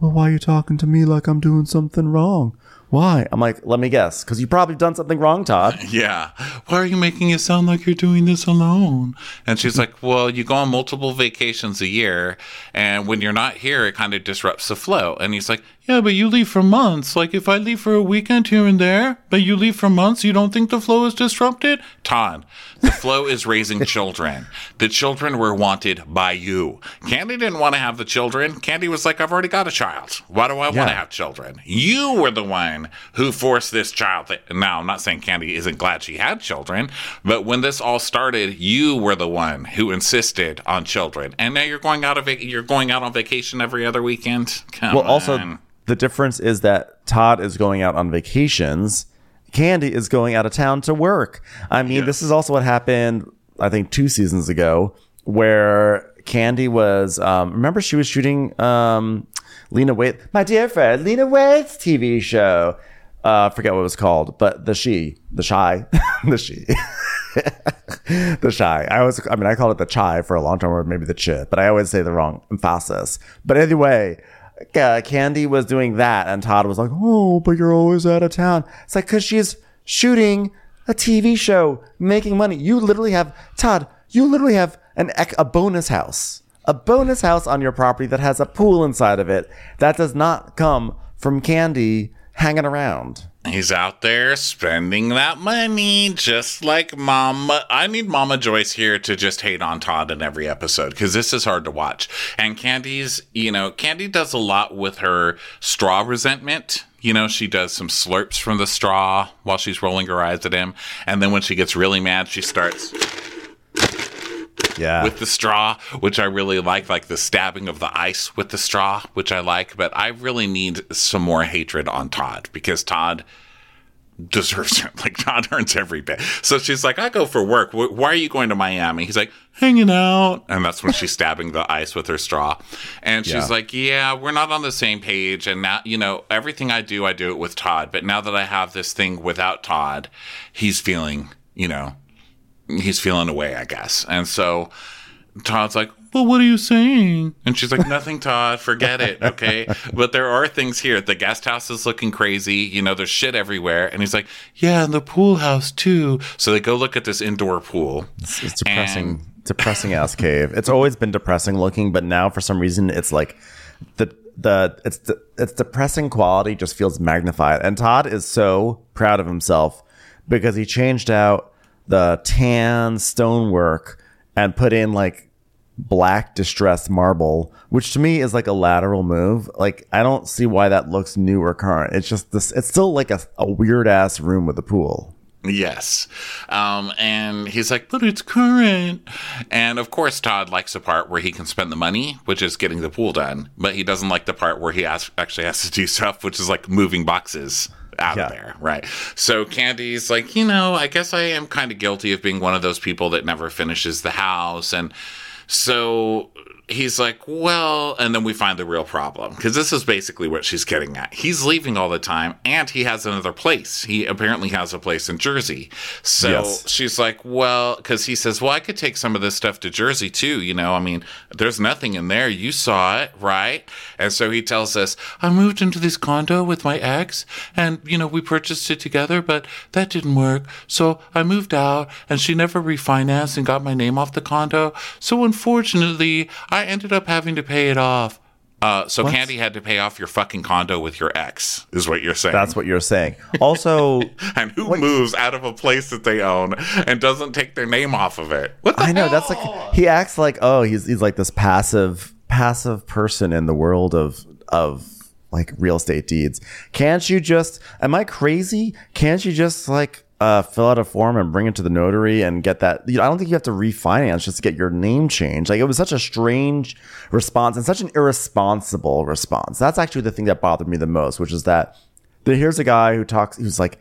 well, why are you talking to me like I'm doing something wrong? Why? I'm like, let me guess, because you probably done something wrong, Todd. Yeah. Why are you making it sound like you're doing this alone? And she's like, Well, you go on multiple vacations a year, and when you're not here, it kind of disrupts the flow. And he's like, Yeah, but you leave for months. Like, if I leave for a weekend here and there, but you leave for months, you don't think the flow is disrupted? Todd, the flow is raising children. The children were wanted by you. Kandi didn't want to have the children. Kandi was like, I've already got a child. Why do I want to have children? You were the one who forced this child. Th- now, I'm not saying Kandi isn't glad she had children, but when this all started, you were the one who insisted on children, and now you're going out of vac- you're going out on vacation every other weekend. Come Well, also, on. The difference is that Todd is going out on vacations. Kandi is going out of town to work. I mean, this is also what happened, I think, two seasons ago, where Candy was. Um, remember, she was shooting um, Lena Waithe, my dear friend, Lena Waithe's TV show. Uh, I forget what it was called, but the she, the shy, the she, the shy. I always, I mean, I called it the chai for a long time, or maybe the chit, but I always say the wrong emphasis. But anyway, uh, Kandi was doing that, and Todd was like, "Oh, but you're always out of town." It's like because she's shooting a TV show, making money. You literally have Todd. You literally have an a bonus house, a bonus house on your property that has a pool inside of it. That does not come from Kandi hanging around. He's out there spending that money just like Mama. I need Mama Joyce here to just hate on Todd in every episode because this is hard to watch. And Kandi's, you know, Kandi does a lot with her straw resentment. You know, she does some slurps from the straw while she's rolling her eyes at him. And then when she gets really mad, she starts Yeah. with the straw, which I really like, like the stabbing of the ice with the straw, which I like. But I really need some more hatred on Todd because Todd deserves it. Like Todd earns every bit. So she's like, I go for work. Why are you going to Miami? He's like, hanging out. And that's when she's stabbing the ice with her straw. And she's Yeah. like, yeah, we're not on the same page. And now, you know, everything I do, I do it with Todd. But now that I have this thing without Todd, he's feeling, you know, he's feeling away, I guess. And so Todd's like, well, what are you saying? And she's like, nothing, Todd. Forget it. Okay. but there are things here. The guest house is looking crazy. You know, there's shit everywhere. And he's like, yeah, and the pool house too. So they go look at this indoor pool. It's, it's depressing, depressing ass cave. It's always been depressing looking, but now for some reason it's like the the it's the it's depressing quality just feels magnified. And Todd is so proud of himself because he changed out the tan stonework and put in like black distressed marble, which to me is like a lateral move. Like I don't see why that looks new or current. It's just this. It's still like a, a weird ass room with a pool. Yes. Um, and he's like, but it's current. And of course, Todd likes the part where he can spend the money, which is getting the pool done. But he doesn't like the part where he has, actually has to do stuff, which is like moving boxes out Yeah. of there. Right. So Kandi's like, you know, I guess I am kind of guilty of being one of those people that never finishes the house. And so he's like, well, and then we find the real problem because this is basically what she's getting at. He's leaving all the time and he has another place. He apparently has a place in Jersey. So Yes. she's like, well, because he says, well, I could take some of this stuff to Jersey too. You know, I mean, there's nothing in there. You saw it, right? And so he tells us, I moved into this condo with my ex and, you know, we purchased it together, but that didn't work. So I moved out and she never refinanced and got my name off the condo. So unfortunately, I ended up having to pay it off. Uh, so Kandi had to pay off your fucking condo with your ex, is what you're saying. That's what you're saying. Also, and who moves out of a place that they own and doesn't take their name off of it? What the I know hell? that's like he acts like oh he's he's like this passive passive person in the world of of like real estate deeds. Can't you just am I crazy? Can't you just like uh, fill out a form and bring it to the notary and get that? You know, I don't think you have to refinance just to get your name changed. Like it was such a strange response and such an irresponsible response. That's actually the thing that bothered me the most, which is that here's a guy who talks. Who's like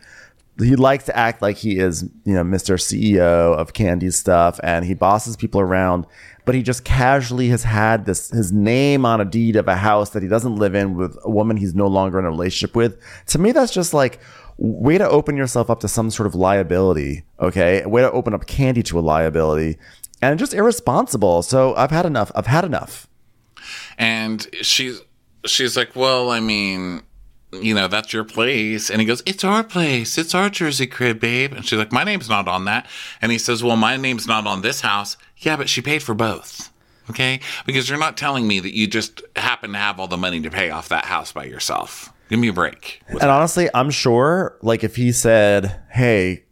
he likes to act like he is, you know, Mr. CEO of Kandi stuff and he bosses people around, but he just casually has had this his name on a deed of a house that he doesn't live in with a woman he's no longer in a relationship with. To me, that's just like way to open yourself up to some sort of liability. Okay. Way to open up Kandi to a liability and just irresponsible. So I've had enough. I've had enough. and she's she's like, well, I mean, you know, that's your place. And he goes, it's our place. It's our Jersey crib, babe. And she's like, my name's not on that. And he says, well, my name's not on this house. Yeah, but she paid for both. Okay, because you're not telling me that you just happen to have all the money to pay off that house by yourself. Give me a break. And honestly, I'm sure, like, if he said, "Hey,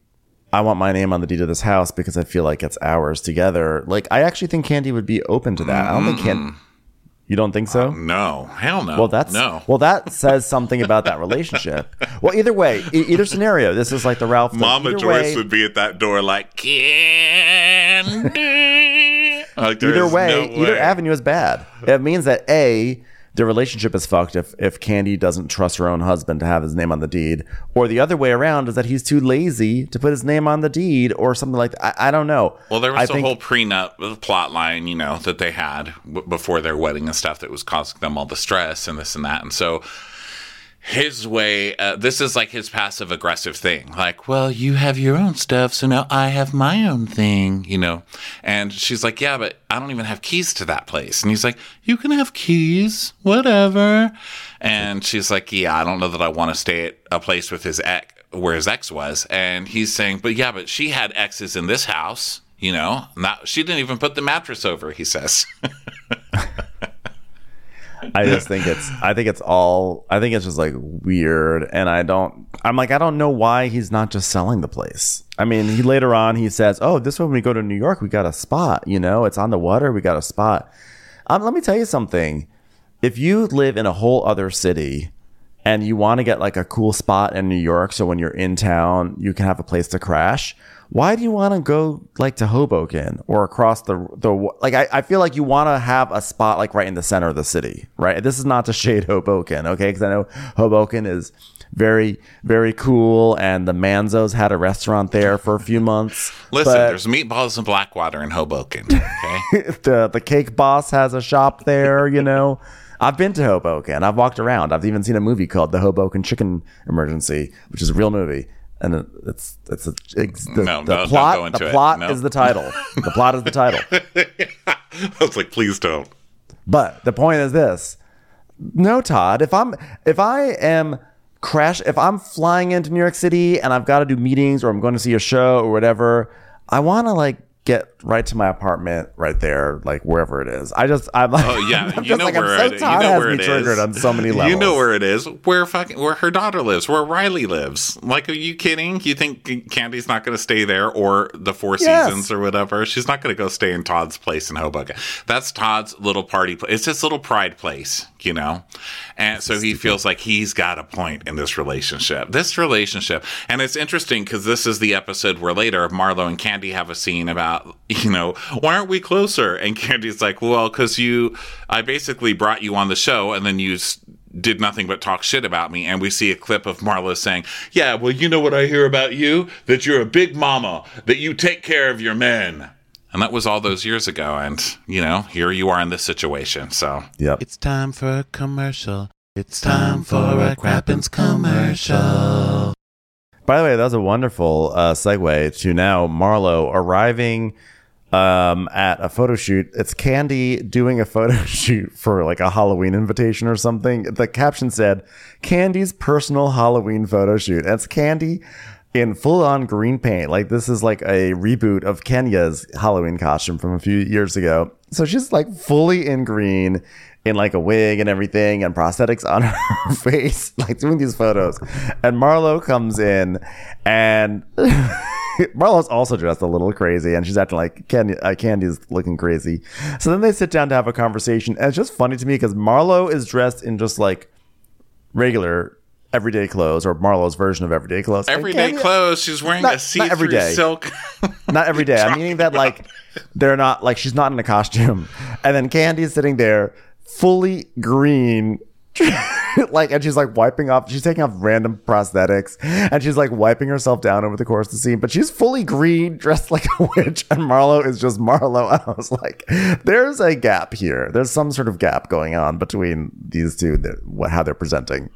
I want my name on the deed of this house because I feel like it's ours together," like, I actually think Kandi would be open to that. I don't think Kandi. Mm. You don't think so? Uh, no, hell no. well, that's no. Well, that says something about that relationship. Well, either way, e- either scenario, this is like the Ralph. Mama Joyce way- would be at that door like candy. like, either way, no either avenue is bad. It means that a the relationship is fucked if if Kandi doesn't trust her own husband to have his name on the deed, or the other way around is that he's too lazy to put his name on the deed, or something like that. I, I don't know. Well, there was a think- whole prenup uh, plot line, you know, that they had w- before their wedding and stuff that was causing them all the stress and this and that. And so his way, uh, this is like his passive aggressive thing. Like, well, you have your own stuff, so now I have my own thing, you know. And she's like, yeah, but I don't even have keys to that place. And he's like, you can have keys, whatever. And she's like, yeah, I don't know that I want to stay at a place with his ex, where his ex was. And he's saying, but yeah, but she had exes in this house. You know, not she didn't even put the mattress over. He says, I just think it's I think it's all I think it's just like weird and I don't I'm like I don't know why he's not just selling the place. I mean, he later on he says, "Oh, this when we go to New York, we got a spot, you know, it's on the water, we got a spot." Um, let me tell you something. If you live in a whole other city and you want to get like a cool spot in New York so when you're in town you can have a place to crash why do you want to go like to Hoboken or across the the like I, I feel like you want to have a spot like right in the center of the city right? This is not to shade Hoboken okay? Because I know Hoboken is very very cool and the Manzos had a restaurant there for a few months Listen, but there's meatballs and Blackwater in Hoboken. Okay. the the cake boss has a shop there you know? I've been to Hoboken. I've walked around. I've even seen a movie called The Hoboken Chicken Emergency which is a real movie and it's it's, a, it's the, No, the no, plot the plot No. is the title the plot is the title I was like, please don't. But the point is this: No, Todd. If I'm if I am crash if I'm flying into New York City and I've got to do meetings or I'm going to see a show or whatever, I want to like get right to my apartment right there, like wherever it is. I just I'm like, Oh yeah, I'm you know like, where I'm so it, Todd you know where it is. on so many levels. You know where it is. Where fucking where her daughter lives. Where Riley lives. Like, are you kidding? You think Kandi's not going to stay there or the Four Yes. Seasons or whatever? She's not going to go stay in Todd's place in Hoboken. That's Todd's little party. Place. It's his little pride place, you know. And so he feels like he's got a point in this relationship. This relationship, and it's interesting because this is the episode where later Marlo and Kandi have a scene about, you know, why aren't we closer? And Kandi's like, well, because you, I basically brought you on the show, and then you. Did nothing but talk shit about me, and we see a clip of Marlo saying, "Yeah, well, you know what I hear about you? That you're a big mama, that you take care of your men." And that was all those years ago, and you know, here you are in this situation. So Yep. it's time for a commercial. It's time for a Crappens commercial. By the way, that was a wonderful uh, segue to now Marlo arriving um, at a photo shoot. It's Kandi doing a photo shoot for like a Halloween invitation or something. The caption said, Kandi's personal Halloween photo shoot. That's Kandi in full on green paint. Like this is like a reboot of Kenya's Halloween costume from a few years ago. So she's like fully in green in like a wig and everything and prosthetics on her face, like doing these photos. And Marlo comes in and Marlo's also dressed a little crazy and she's acting like Kandi, uh, Kandi's looking crazy. So then they sit down to have a conversation. And it's just funny to me because Marlo is dressed in just like regular everyday clothes or Marlo's version of everyday clothes. Everyday Kandi- clothes. She's wearing Not- a not see-through every day. silk. not every day. I'm meaning that like they're not like she's not in a costume, and then Kandi's sitting there fully green. like and she's like wiping off she's taking off random prosthetics and she's like wiping herself down over the course of the scene but she's fully green dressed like a witch and marlo is just marlo and i was like there's a gap here there's some sort of gap going on between these two that, how they're presenting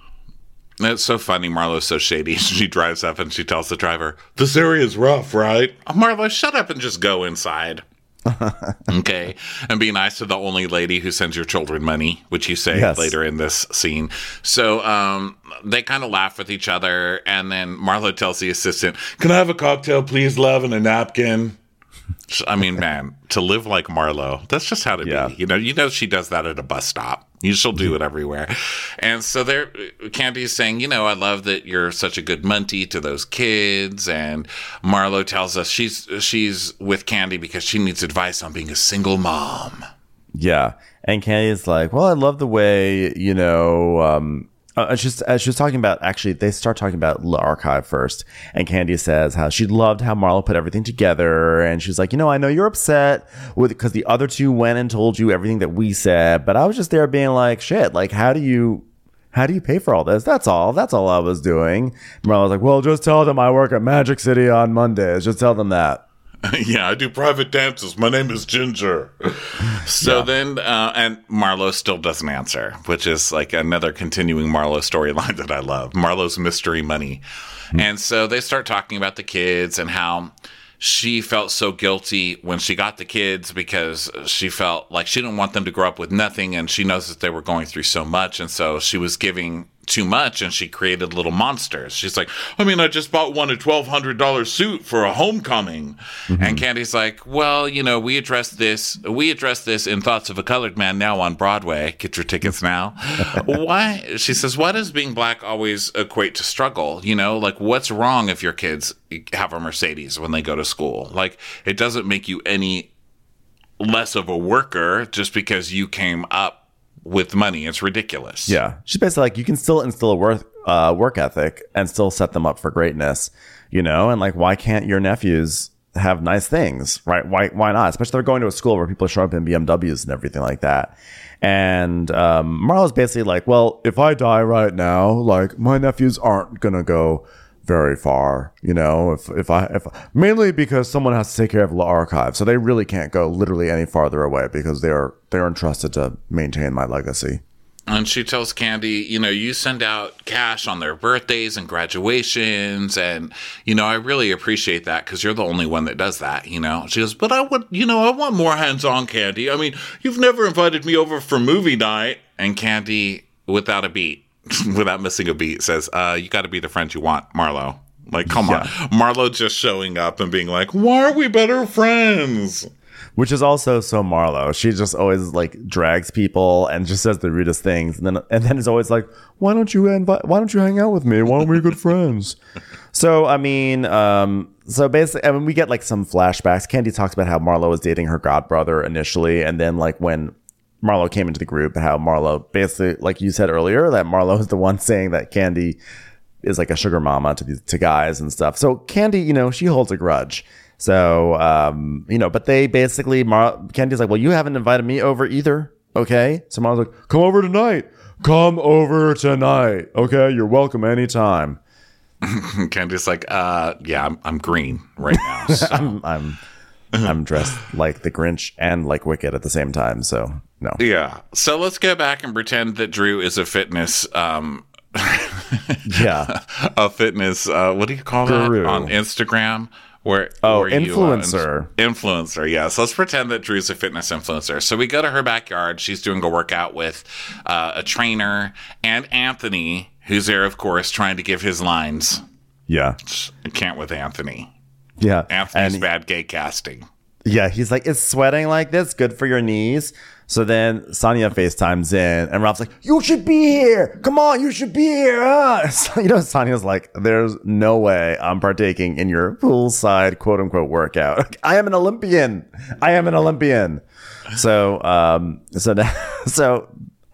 It's so funny. Marlo's so shady. She drives up and she tells the driver, "This area's rough, right?" Oh, Marlo, shut up and just go inside. okay, and be nice to the only lady who sends your children money, which you say Yes. later in this scene. So um, they kind of laugh with each other, and then Marlo tells the assistant, "Can I have a cocktail, please, love, and a napkin?" I mean, man, to live like Marlo, that's just how to Yeah. be. You know, you know she does that at a bus stop. You she'll do it everywhere. And so there Kandi's saying, you know, I love that you're such a good munty to those kids. And Marlo tells us she's she's with Kandi because she needs advice on being a single mom. Yeah. And Kandi's like, well, I love the way, you know, um, uh, it's just as she was talking about, actually, they start talking about the archive first. And Kandi says how she loved how Marlo put everything together. And she's like, you know, I know you're upset with because the other two went and told you everything that we said, but I was just there being like, shit, like, how do you. How do you pay for all this? That's all. That's all I was doing. Marlo's like, well, just tell them I work at Magic City on Mondays. Just tell them that. yeah, I do private dances. My name is Ginger. So then, uh, and Marlo still doesn't answer, which is like another continuing Marlo storyline that I love. Marlo's mystery money. And so they start talking about the kids and how she felt so guilty when she got the kids because she felt like she didn't want them to grow up with nothing and she knows that they were going through so much and so she was giving too much and she created little monsters. She's like, I mean, I just bought one a twelve hundred dollar suit for a homecoming. Mm-hmm. And Kandi's like, Well, you know, we addressed this we addressed this in Thoughts of a Colored Man now on Broadway. Get your tickets now. why she says, Why does being black always equate to struggle? You know, like what's wrong if your kids have a Mercedes when they go to school? Like it doesn't make you any less of a worker just because you came up with money. It's ridiculous. Yeah, she's basically like you can still instill a work uh, work ethic and still set them up for greatness, you know. And like, why can't your nephews have nice things, right? Why why not? Especially they're going to a school where people show up in BMWs and everything like that. And um, Marlo's basically like, well, if I die right now, like my nephews aren't gonna go very far, you know. If if I if mainly because someone has to take care of the archive, so they really can't go literally any farther away because they are they are entrusted to maintain my legacy. And she tells Kandi, you know, you send out cash on their birthdays and graduations. And, you know, I really appreciate that because you're the only one that does that, you know. She goes, but I would, you know, I want more hands on Kandi. I mean, you've never invited me over for movie night. And Kandi, without a beat, without missing a beat, says, uh, you got to be the friend you want, Marlo. Like, come yeah. on. Marlo just showing up and being like, why are we better friends? which is also so Marlo. She just always like drags people and just says the rudest things, and then and then is always like, "Why don't you invite? Why don't you hang out with me? Why aren't we good friends?" so I mean, um, so basically, I mean, we get like some flashbacks. Kandi talks about how Marlo was dating her godbrother initially, and then like when Marlo came into the group, how Marlo basically, like you said earlier, that Marlo is the one saying that Kandi is like a sugar mama to these to guys and stuff. So Kandi, you know, she holds a grudge. So, um, you know, but they basically, Mar- Kandi's like, well, you haven't invited me over either. Okay. So Marlo's like, come over tonight. Come over tonight. Okay. You're welcome anytime. Kandi's like, uh, yeah, I'm, I'm green right now. So. I'm, I'm, I'm dressed like the Grinch and like Wicked at the same time. So, no. Yeah. So let's go back and pretend that Drew is a fitness, um, yeah, a fitness. Uh, what do you call Guru. that on Instagram? Where oh where influencer you, uh, influencer yes let's pretend that Drew's a fitness influencer so we go to her backyard she's doing a workout with uh, a trainer and Anthony who's there of course trying to give his lines yeah I can't with Anthony yeah Anthony's and, bad gay casting yeah he's like is sweating like this good for your knees so then Sanya FaceTimes in, and Ralph's like, "You should be here. Come on, you should be here." Uh. So, you know, Sanya's like, "There's no way I'm partaking in your poolside quote unquote workout. I am an Olympian. I am an Olympian." So, um, so now, so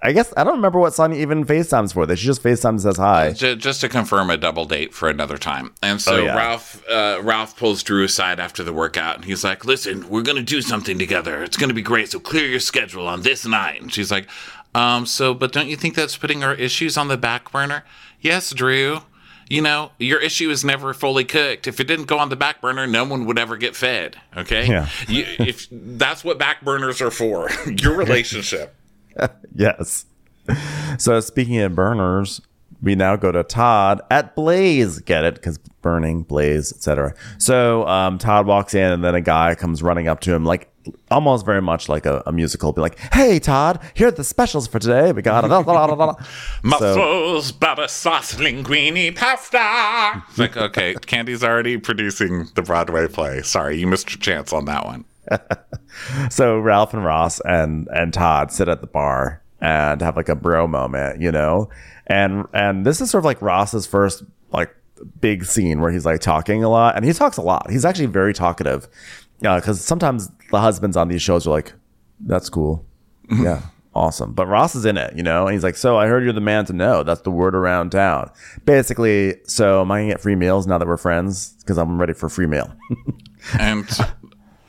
I guess I don't remember what Sanya even FaceTimes for. That she just FaceTimes says hi, just to confirm a double date for another time. And so oh, yeah. Ralph uh, Ralph pulls Drew aside after the workout, and he's like, "Listen, we're gonna do something together. It's gonna be great. So clear your schedule on this night." And she's like, "Um, so, but don't you think that's putting our issues on the back burner?" Yes, Drew. You know, your issue is never fully cooked. If it didn't go on the back burner, no one would ever get fed. Okay. Yeah. You, if that's what back burners are for, your relationship. yes. So speaking of burners, we now go to Todd at Blaze. Get it? Because burning, Blaze, etc. So um, Todd walks in, and then a guy comes running up to him, like almost very much like a, a musical. Be like, "Hey, Todd, here are the specials for today. We got it." mussels, butter sauce, linguine, pasta. like, okay, Kandi's already producing the Broadway play. Sorry, you missed your chance on that one. so Ralph and Ross and and Todd sit at the bar and have like a bro moment, you know? And and this is sort of like Ross's first like big scene where he's like talking a lot and he talks a lot. He's actually very talkative. Uh, yeah, because sometimes the husbands on these shows are like, That's cool. Mm-hmm. yeah. Awesome. But Ross is in it, you know? And he's like, So I heard you're the man to know. That's the word around town. Basically, so am I gonna get free meals now that we're friends? Because I'm ready for free meal. and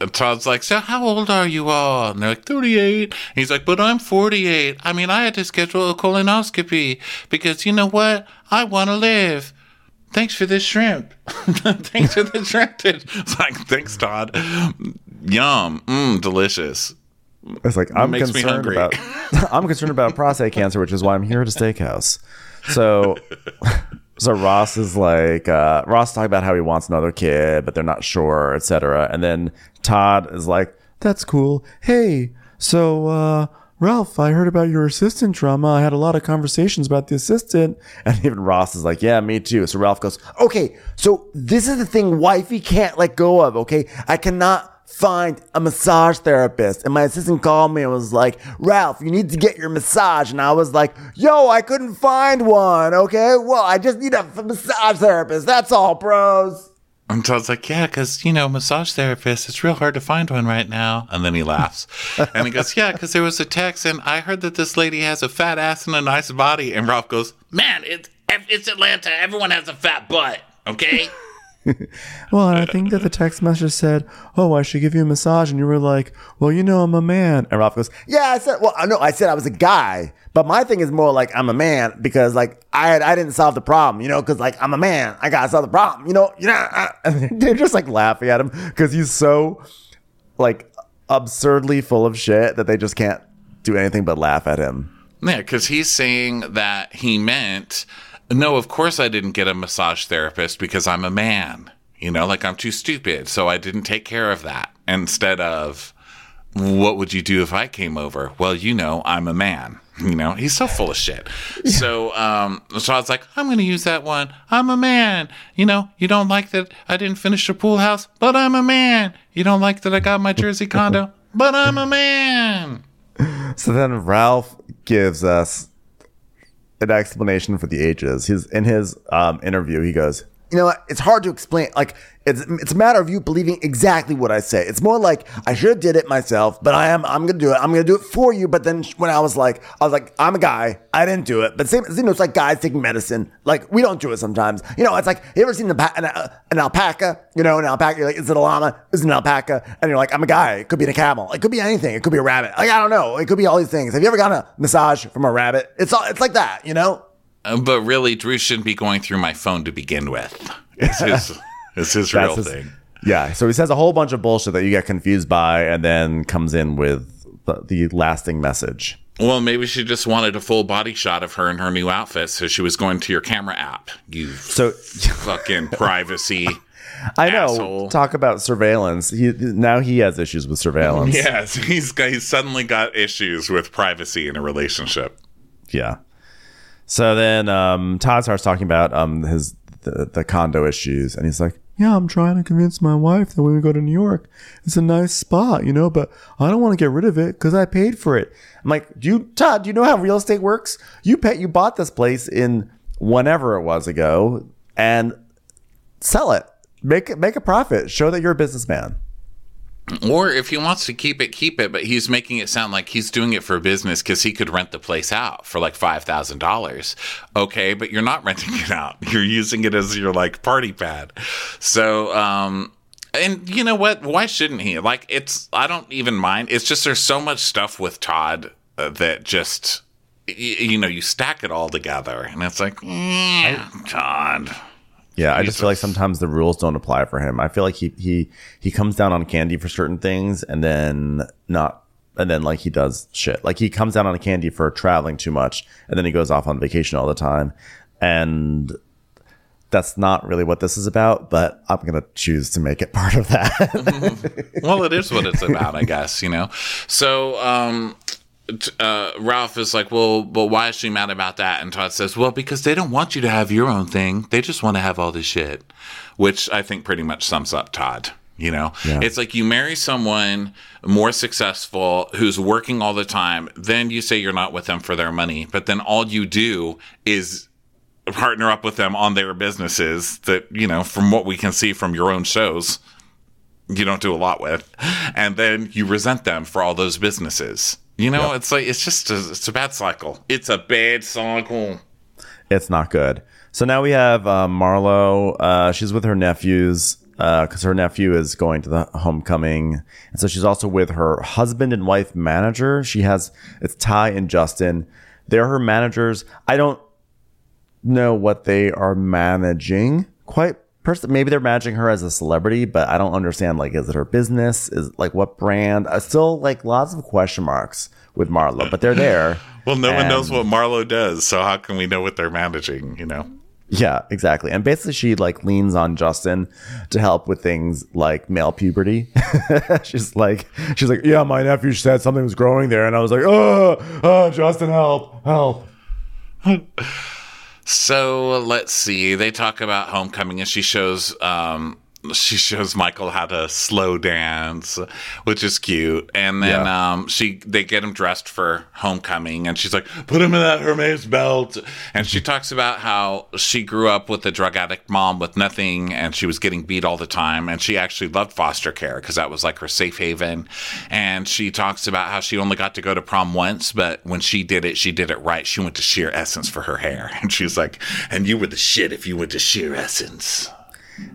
and Todd's like, so how old are you all? And they're like, 38. And he's like, but I'm 48. I mean, I had to schedule a colonoscopy because you know what? I want to live. Thanks for this shrimp. thanks for the shrimp. It's like, thanks, Todd. Yum. Mmm, delicious. It's like, I'm concerned about, I'm concerned about prostate cancer, which is why I'm here at a steakhouse. So so Ross is like uh, Ross talking about how he wants another kid, but they're not sure, etc. And then Todd is like, "That's cool. Hey, so uh, Ralph, I heard about your assistant drama. I had a lot of conversations about the assistant." And even Ross is like, "Yeah, me too." So Ralph goes, "Okay, so this is the thing wifey can't let go of. Okay, I cannot." Find a massage therapist. And my assistant called me and was like, Ralph, you need to get your massage. And I was like, yo, I couldn't find one. Okay. Well, I just need a massage therapist. That's all, bros. And Todd's like, yeah, because, you know, massage therapist, it's real hard to find one right now. And then he laughs. and he goes, yeah, because there was a text and I heard that this lady has a fat ass and a nice body. And Ralph goes, man, it's, it's Atlanta. Everyone has a fat butt. Okay. well, I think that the text message said, "Oh, I should give you a massage," and you were like, "Well, you know, I'm a man." And Ralph goes, "Yeah, I said, well, I know I said I was a guy, but my thing is more like I'm a man because like I had, I didn't solve the problem, you know, because like I'm a man, I gotta solve the problem, you know, you know." They're just like laughing at him because he's so like absurdly full of shit that they just can't do anything but laugh at him. Yeah, because he's saying that he meant no, of course I didn't get a massage therapist because I'm a man. You know, like I'm too stupid, so I didn't take care of that. Instead of, what would you do if I came over? Well, you know, I'm a man. You know, he's so full of shit. Yeah. So, um, so I was like, I'm going to use that one. I'm a man. You know, you don't like that I didn't finish the pool house, but I'm a man. You don't like that I got my Jersey condo, but I'm a man. So then Ralph gives us an explanation for the ages. He's in his um, interview. He goes, "You know, it's hard to explain. Like, it's it's a matter of you believing exactly what I say. It's more like I should have did it myself, but I am I'm gonna do it. I'm gonna do it for you. But then when I was like, I was like, I'm a guy. I didn't do it. But same, you know, it's like guys taking medicine. Like we don't do it sometimes. You know, it's like you ever seen an, an, an alpaca? You know, an alpaca. You're like, is it a llama? Is it an alpaca? And you're like, I'm a guy. It could be a camel. It could be anything. It could be a rabbit. Like I don't know. It could be all these things. Have you ever gotten a massage from a rabbit? It's all. It's like that. You know. Uh, but really, Drew shouldn't be going through my phone to begin with. It's his, it's his real his, thing. Yeah. So he says a whole bunch of bullshit that you get confused by and then comes in with the, the lasting message. Well, maybe she just wanted a full body shot of her in her new outfit, so she was going to your camera app. You so fucking privacy. I know. Asshole. Talk about surveillance. He now he has issues with surveillance. Yes, he's he's suddenly got issues with privacy in a relationship. Yeah. So then um, Todd starts talking about um, his the, the condo issues, and he's like, "Yeah, I'm trying to convince my wife that when we go to New York, it's a nice spot, you know, but I don't want to get rid of it because I paid for it." I'm like, "Do you, Todd? Do you know how real estate works? You pay, you bought this place in whenever it was ago, and sell it, make it, make a profit, show that you're a businessman." Or if he wants to keep it, keep it. But he's making it sound like he's doing it for business because he could rent the place out for like five thousand dollars. Okay, but you're not renting it out. You're using it as your like party pad. So, um, and you know what? Why shouldn't he? Like, it's I don't even mind. It's just there's so much stuff with Todd uh, that just you know you stack it all together, and it's like, yeah, Todd. Yeah, I just feel like sometimes the rules don't apply for him. I feel like he he he comes down on candy for certain things and then not and then like he does shit. Like he comes down on candy for traveling too much and then he goes off on vacation all the time. And that's not really what this is about, but I'm going to choose to make it part of that. mm-hmm. Well, it is what it's about, I guess, you know. So, um uh, Ralph is like, well, but why is she mad about that? And Todd says, well, because they don't want you to have your own thing. They just want to have all this shit, which I think pretty much sums up Todd. You know, yeah. it's like you marry someone more successful who's working all the time, then you say you're not with them for their money, but then all you do is partner up with them on their businesses that, you know, from what we can see from your own shows, you don't do a lot with. And then you resent them for all those businesses. You know, yep. it's like it's just a, it's a bad cycle. It's a bad cycle. It's not good. So now we have uh, Marlo. Uh, she's with her nephews because uh, her nephew is going to the homecoming, and so she's also with her husband and wife manager. She has it's Ty and Justin. They're her managers. I don't know what they are managing quite person maybe they're managing her as a celebrity but i don't understand like is it her business? Is like what brand? I still like lots of question marks with marlo but they're there. Well no and, one knows what marlo does so how can we know what they're managing you know? Yeah exactly. And basically she like leans on justin to help with things like male puberty. She's like she's like yeah my nephew said something was growing there and i was like oh, oh justin help help so let's see. They talk about homecoming, and she shows um, she shows Michael how to slow dance, which is cute. And then Yeah. um, she they get him dressed for homecoming, and she's like, "Put him in that Hermes belt." And she talks about how she grew up with a drug addict mom with nothing, and she was getting beat all the time, and she actually loved foster care because that was like her safe haven. And she talks about how she only got to go to prom once, but when she did it, she did it right. She went to Sheer Essence for her hair, and she's like, "And you were the shit if you went to Sheer Essence."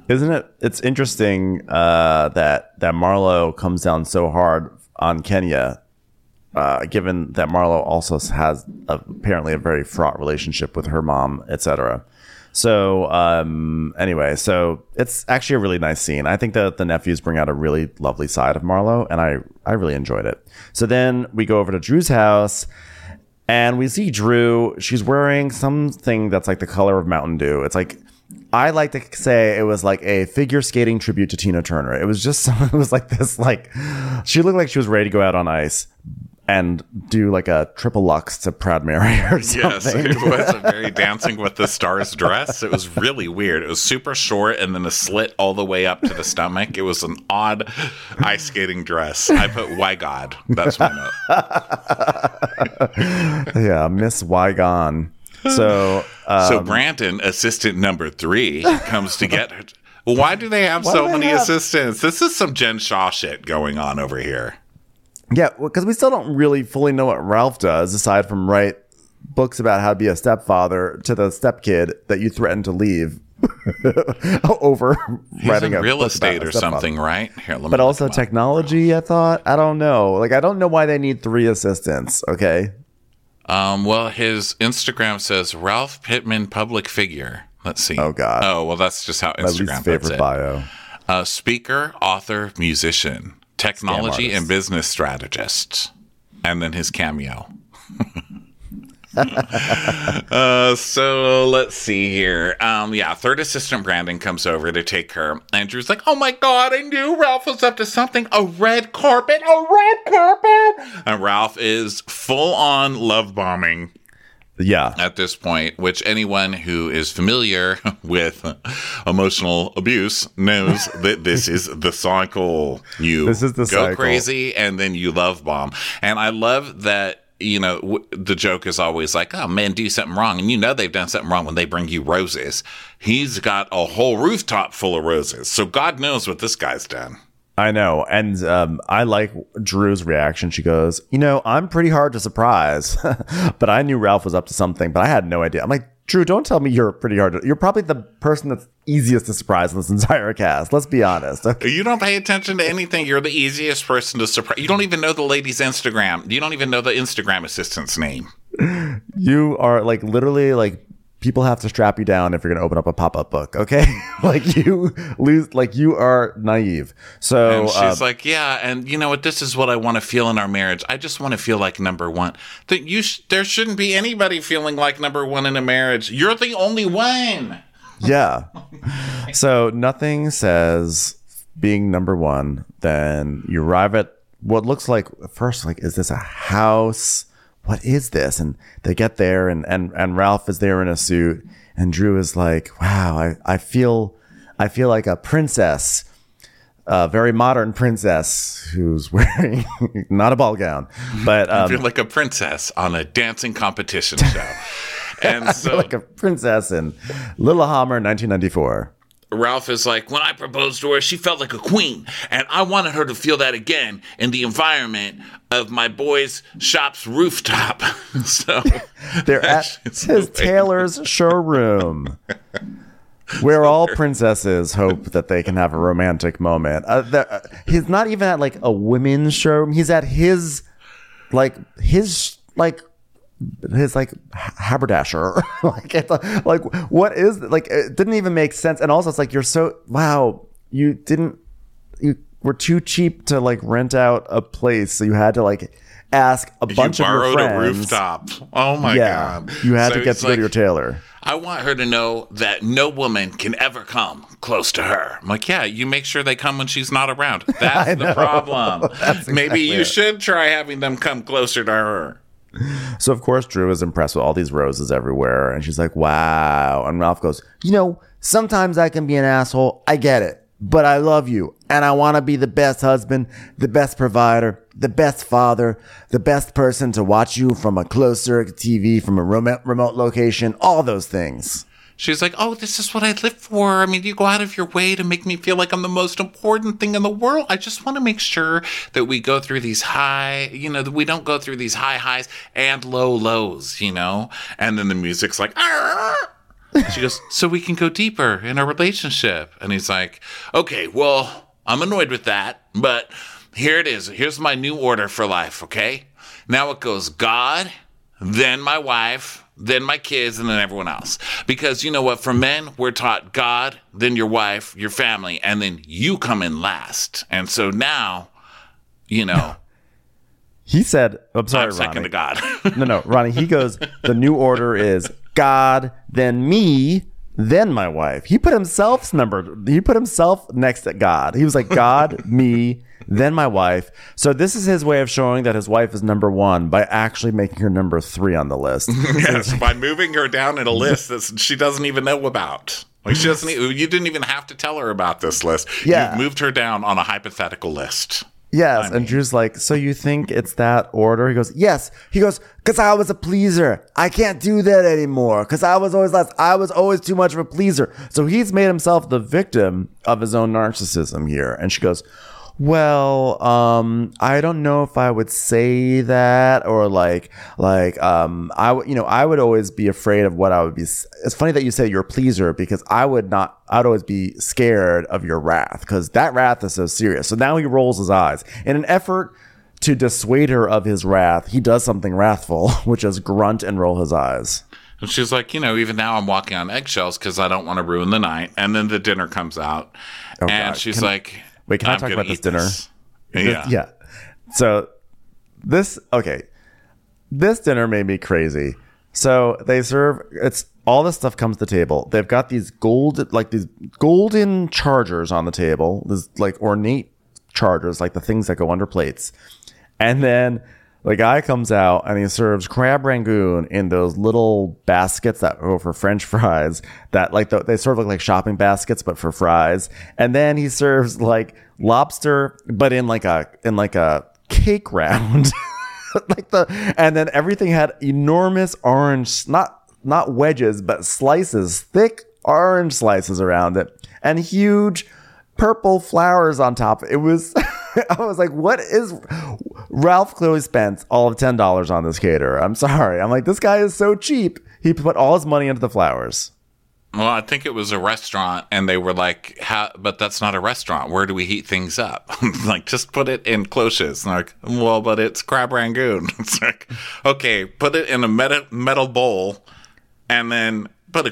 Isn't it? It's interesting uh, that that Marlo comes down so hard on Kenya, uh, given that Marlo also has a, apparently a very fraught relationship with her mom, etc. So um, anyway, so it's actually a really nice scene. I think that the nephews bring out a really lovely side of Marlo, and I I really enjoyed it. So then we go over to Drew's house. And we see Drew. She's wearing something that's like the color of Mountain Dew. It's like I like to say it was like a figure skating tribute to Tina Turner. It was just it was like this like she looked like she was ready to go out on ice and do like a triple lutz to Proud Mary or something. Yes, it was a very Dancing with the Stars dress. It was really weird. It was super short and then a slit all the way up to the stomach. It was an odd ice skating dress. I put why God. That's my note. yeah, Miss Wygon. So uh, So Brandon, assistant number three, comes to get her. Why do they have Why so many have- assistants? This is some Jen Shah shit going on over here. Yeah, because we still don't really fully know what Ralph does aside from write books about how to be a stepfather to the stepkid that you threatened to leave over He's writing in a real estate or something, right? Here, let me But also technology, I thought. I don't know. Like, I don't know why they need three assistants. Okay. Um, well, his Instagram says Ralph Pittman, public figure. Let's see. Oh, God. Oh, well, that's just how Instagram favorite it. bio. Uh, speaker, author, musician, technology and business strategist, and then his cameo. uh, so let's see here. Um, yeah, third assistant Brandon comes over to take her. Andrew's like, "Oh my god, I knew Ralph was up to something. A red carpet, a red carpet." And Ralph is full on love bombing Yeah. at this point, which anyone who is familiar with emotional abuse knows that this is the cycle. You This is the go cycle. crazy and then you love bomb. And I love that. You know, w- the joke is always like, oh, man, do something wrong. And you know they've done something wrong when they bring you roses. He's got a whole rooftop full of roses. So God knows what this guy's done. I know. And um, I like Drew's reaction. She goes, You know, I'm pretty hard to surprise, but I knew Ralph was up to something, but I had no idea. I'm like, Drew, don't tell me you're pretty hard to. You're probably the person that's easiest to surprise in this entire cast. Let's be honest. Okay. You don't pay attention to anything. You're the easiest person to surprise. You don't even know the lady's Instagram. You don't even know the Instagram assistant's name. You are like literally like people have to strap you down if you're going to open up a pop-up book okay like you lose like you are naive so And she's uh, like, yeah, and you know what? This is what I want to feel in our marriage. I just want to feel like number one. That you, sh- there shouldn't be anybody feeling like number one in a marriage. You're the only one. yeah so nothing says being number one then you arrive at what looks like first like is this a house what is this and they get there and and and ralph is there in a suit and drew is like wow i i feel i feel like a princess a very modern princess who's wearing not a ball gown but I um, feel like a princess on a dancing competition show. and so like a princess in Lillehammer 1994 Ralph is like, when I proposed to her, she felt like a queen, and I wanted her to feel that again in the environment of my boy's shop's rooftop. so They're at his tailor's showroom, where all princesses hope that they can have a romantic moment. Uh, the- uh, he's not even at like a women's showroom. He's at his, like his like his like haberdasher. like it's a- like what is like it didn't even make sense. And also it's like you're so wow you didn't you were too cheap to like rent out a place, so you had to like ask a you bunch of your borrowed friends. a rooftop. Oh my yeah, god! you had So to get to go to your tailor. I want her to know that no woman can ever come close to her. I'm like, yeah, you make sure they come when she's not around. That's the problem. Maybe you it. should try having them come closer to her. So of course Drew is impressed with all these roses everywhere, and she's like, "Wow!" And Ralph goes, "You know, sometimes I can be an asshole. I get it. but I love you and I want to be the best husband, the best provider, the best father, the best person to watch you from a closer TV, from a remote, location, all those things. She's like, "Oh, this is what I live for. I mean, you go out of your way to make me feel like I'm the most important thing in the world. I just want to make sure that we go through these high, you know, that we don't go through these high highs and low lows, you know." And then the music's like! She goes, "So we can go deeper in our relationship." And he's like, "Okay, well, I'm annoyed with that, but here it is. Here's my new order for life, okay? Now it goes God, then my wife, then my kids, and then everyone else. Because you know what? For men, we're taught God, then your wife, your family, and then you come in last. And so now, you know, He said, I'm sorry, I'm second to God. No, no, Ronnie. He goes, the new order is God, then me, then my wife. He put himself's number. He put himself next to God. He was like God, me, then my wife. So this is his way of showing that his wife is number one by actually making her number three on the list. yes, by moving her down in a list that she doesn't even know about. Like she doesn't. You didn't even have to tell her about this list. Yeah. you moved her down on a hypothetical list. Yes, and Drew's like, so you think it's that order? He goes, yes. He goes, because I was a pleaser. I can't do that anymore because I was always less. I was always too much of a pleaser. So he's made himself the victim of his own narcissism here. And she goes, well, um, I don't know if I would say that or like, like, um, I, would- you know, I would always be afraid of what I would be. It's funny that you say you're a pleaser because I would not, I'd always be scared of your wrath because that wrath is so serious. So now he rolls his eyes in an effort to dissuade her of his wrath. He does something wrathful, which is grunt and roll his eyes. And she's like, you know, even now I'm walking on eggshells because I don't want to ruin the night. And then the dinner comes out, and God. she's Can- like, Wait, can I "I'm talk about this dinner? Yeah. yeah. So this okay. This dinner made me crazy. So they serve it's all this stuff comes to the table. They've got these gold like these golden chargers on the table. These like ornate chargers, like the things that go under plates. And then the guy comes out and he serves crab rangoon in those little baskets that go for French fries. That like the, they sort of look like shopping baskets, but for fries. And then he serves like lobster, but in like a in like a cake round. like the and then everything had enormous orange, not not wedges, but slices, thick orange slices around it, and huge purple flowers on top. It was, I was like, what is Ralph clearly spent all of $10 on this caterer. I'm sorry. I'm like, this guy is so cheap. He put all his money into the flowers. Well, I think it was a restaurant, and they were like, "But that's not a restaurant. Where do we heat things up? like, just put it in cloches." And like, well, but it's crab rangoon. it's like, okay, put it in a metal metal bowl, and then put a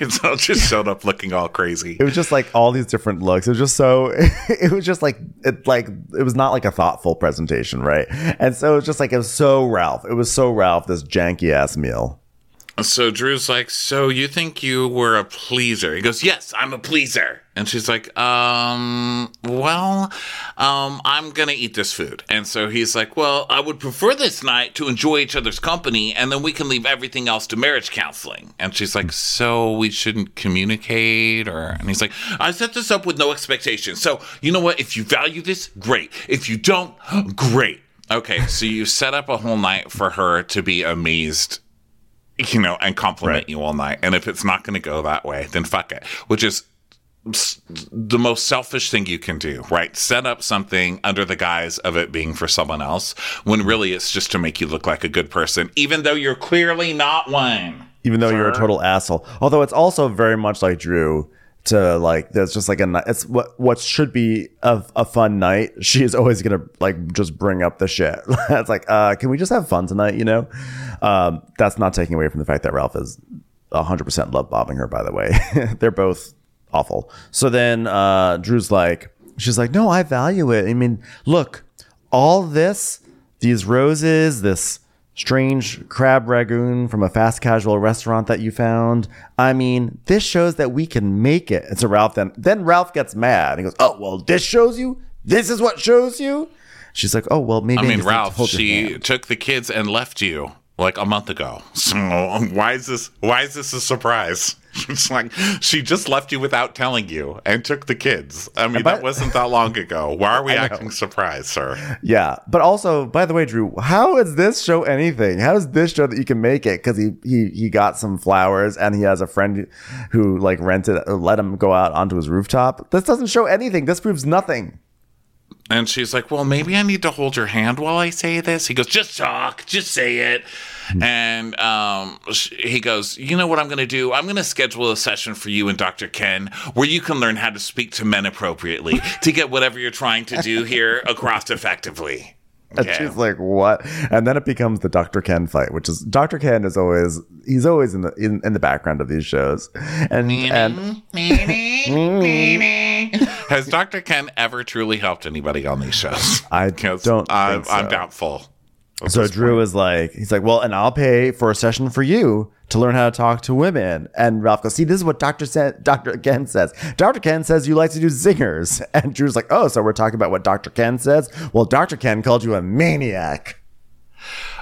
it. So it just showed up looking all crazy. It was just like all these different looks. It was just so, it was just like, it like, it was not like a thoughtful presentation, right? And so it was just like, it was so Ralph. It was so Ralph, this janky ass meal. So Drew's like, "So you think you were a pleaser?" He goes, "Yes, I'm a pleaser." And she's like, "Um, well, um, I'm gonna eat this food." And so he's like, "Well, I would prefer this night to enjoy each other's company, and then we can leave everything else to marriage counseling." And she's like, "So we shouldn't communicate?" Or and he's like, "I set this up with no expectations. So you know what? If you value this, great. If you don't, great." Okay, so you set up a whole night for her to be amazed you know, and compliment Right. you all night. And if it's not going to go that way, then fuck it, which is the most selfish thing you can do, right? Set up something under the guise of it being for someone else when really it's just to make you look like a good person, even though you're clearly not one. even though you're a total asshole. Although it's also very much like Drew to like there's just like a it's what what should be a, a fun night. She is always gonna like just bring up the shit. it's like, uh, can we just have fun tonight? You know, um, that's not taking away from the fact that Ralph is hundred percent love bombing her. By the way, they're both awful. So then uh, Drew's like, she's like, no, I value it. I mean, look, all this, these roses, this strange crab rangoon from a fast casual restaurant that you found. I mean, this shows that we can make it. And so Ralph then then Ralph gets mad. He goes, "Oh well, this shows you. This is what shows you." She's like, "Oh well, maybe." I mean, to Ralph, she took the kids and left you like a month ago. So why is this? Why is this a surprise? it's like she just left you without telling you and took the kids. I mean, by- that wasn't that long ago. Why are we acting surprised, sir? Yeah, but also, by the way, Drew, how is this show anything? How does this show that you can make it? Because he he he got some flowers and he has a friend who like rented, let him go out onto his rooftop. This doesn't show anything. This proves nothing. And she's like, Well, maybe I need to hold your hand while I say this. He goes, Just talk, just say it. And um, sh- he goes, You know what I'm going to do? I'm going to schedule a session for you and Dr. Ken where you can learn how to speak to men appropriately to get whatever you're trying to do here across effectively. And Okay. she's like, "What?" And then it becomes the Dr. Ken fight, which is Dr. Ken is always he's always in the in, in the background of these shows, and and Has Dr. Ken ever truly helped anybody on these shows? I don't I'm, think I'm doubtful. So Drew is like, he's like, well, and I'll pay for a session for you to learn how to talk to women. And Ralph goes, see, this is what Dr. Sa- Dr. Ken says. Dr. Ken says you like to do zingers. And Drew's like, oh, so we're talking about what Dr. Ken says? Well, Dr. Ken called you a maniac.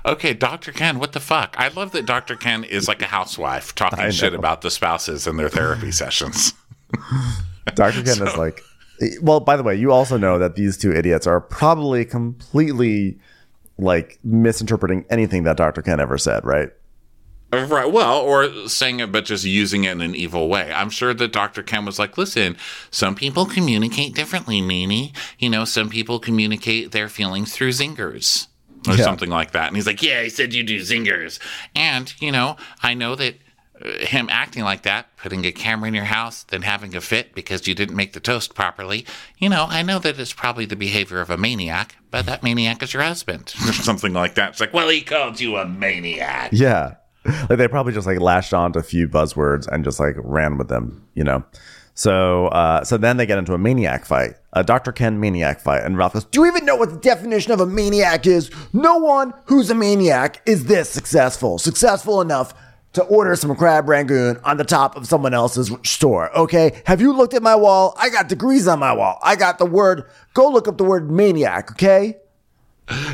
Okay, Dr. Ken, what the fuck? I love that Dr. Ken is like a housewife talking shit about the spouses in their therapy sessions. Dr. Ken is like, well, by the way, you also know that these two idiots are probably completely like misinterpreting anything that Dr. Ken ever said, right? Right. Well, or saying it, but just using it in an evil way. I'm sure that Dr. Ken was like, listen, some people communicate differently, Nene. You know, some people communicate their feelings through zingers or Yeah. something like that. And he's like, yeah, he said you do zingers. And, you know, I know that him acting like that, putting a camera in your house, then having a fit because you didn't make the toast properly, you know, I know that it's probably the behavior of a maniac, but that maniac is your husband. something like that. It's like, well, he called you a maniac. Yeah. Like they probably just like latched on to a few buzzwords and just like ran with them, you know. So uh so then they get into a maniac fight, a Dr. Ken maniac fight, and Ralph goes, Do you even know what the definition of a maniac is? No one who's a maniac is this successful. Successful enough to order some crab rangoon on the top of someone else's store. Okay. Have you looked at my wall? I got degrees on my wall. I got the word, go look up the word maniac, okay?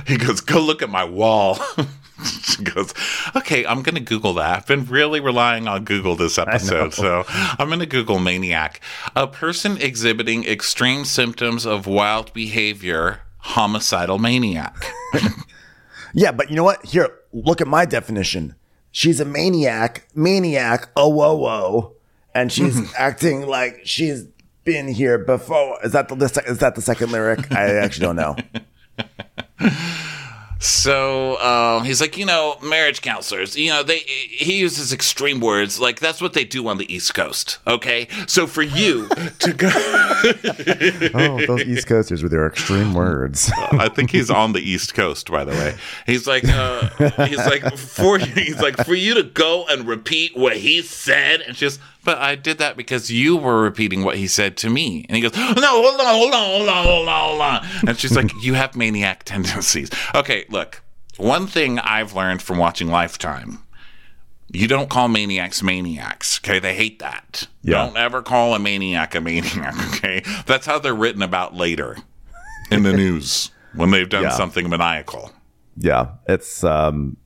He goes, Go look at my wall. she goes, Okay, I'm going to Google that. I've been really relying on Google this episode. So I'm going to Google maniac. A person exhibiting extreme symptoms of wild behavior, homicidal maniac. Yeah, but you know what? Here, look at my definition. She's a maniac, maniac, oh whoa whoa, and she's acting like she's been here before. Is that the is that the second lyric? I actually don't know. So um, he's like, you know, marriage counselors, you know, they he uses extreme words like that's what they do on the East Coast. Okay, so for you to go, Oh, those East Coasters with their extreme words. I think he's on the East Coast, by the way. He's like, uh, he's like for he's like for you to go and repeat what he said, and she's, but I did that because you were repeating what he said to me, and he goes, no, hold on, hold on, hold on, hold on, hold on, and she's like, you have maniac tendencies. Okay, look, one thing I've learned from watching Lifetime. You don't call maniacs maniacs, okay? They hate that. Yeah. Don't ever call a maniac a maniac, okay? That's how they're written about later in the news when they've done Yeah. something maniacal. yeah, it's um,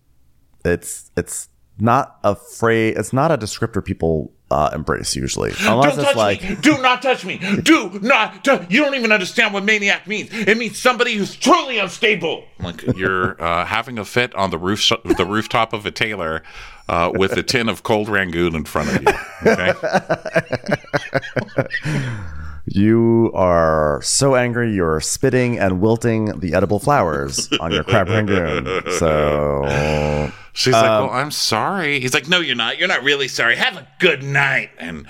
it's it's not a phrase. It's not a descriptor people uh, embrace usually, unless Don't it's touch like me! Do not touch me! Do not! tou- you don't even understand what maniac means. It means somebody who's truly unstable. Like you're uh, having a fit on the roof, the rooftop of a tailor, uh, with a tin of cold rangoon in front of you. Okay. You are so angry you're spitting and wilting the edible flowers on your crab rangoon. So She's like, "Well, I'm sorry." He's like, "No, you're not. You're not really sorry. Have a good night." And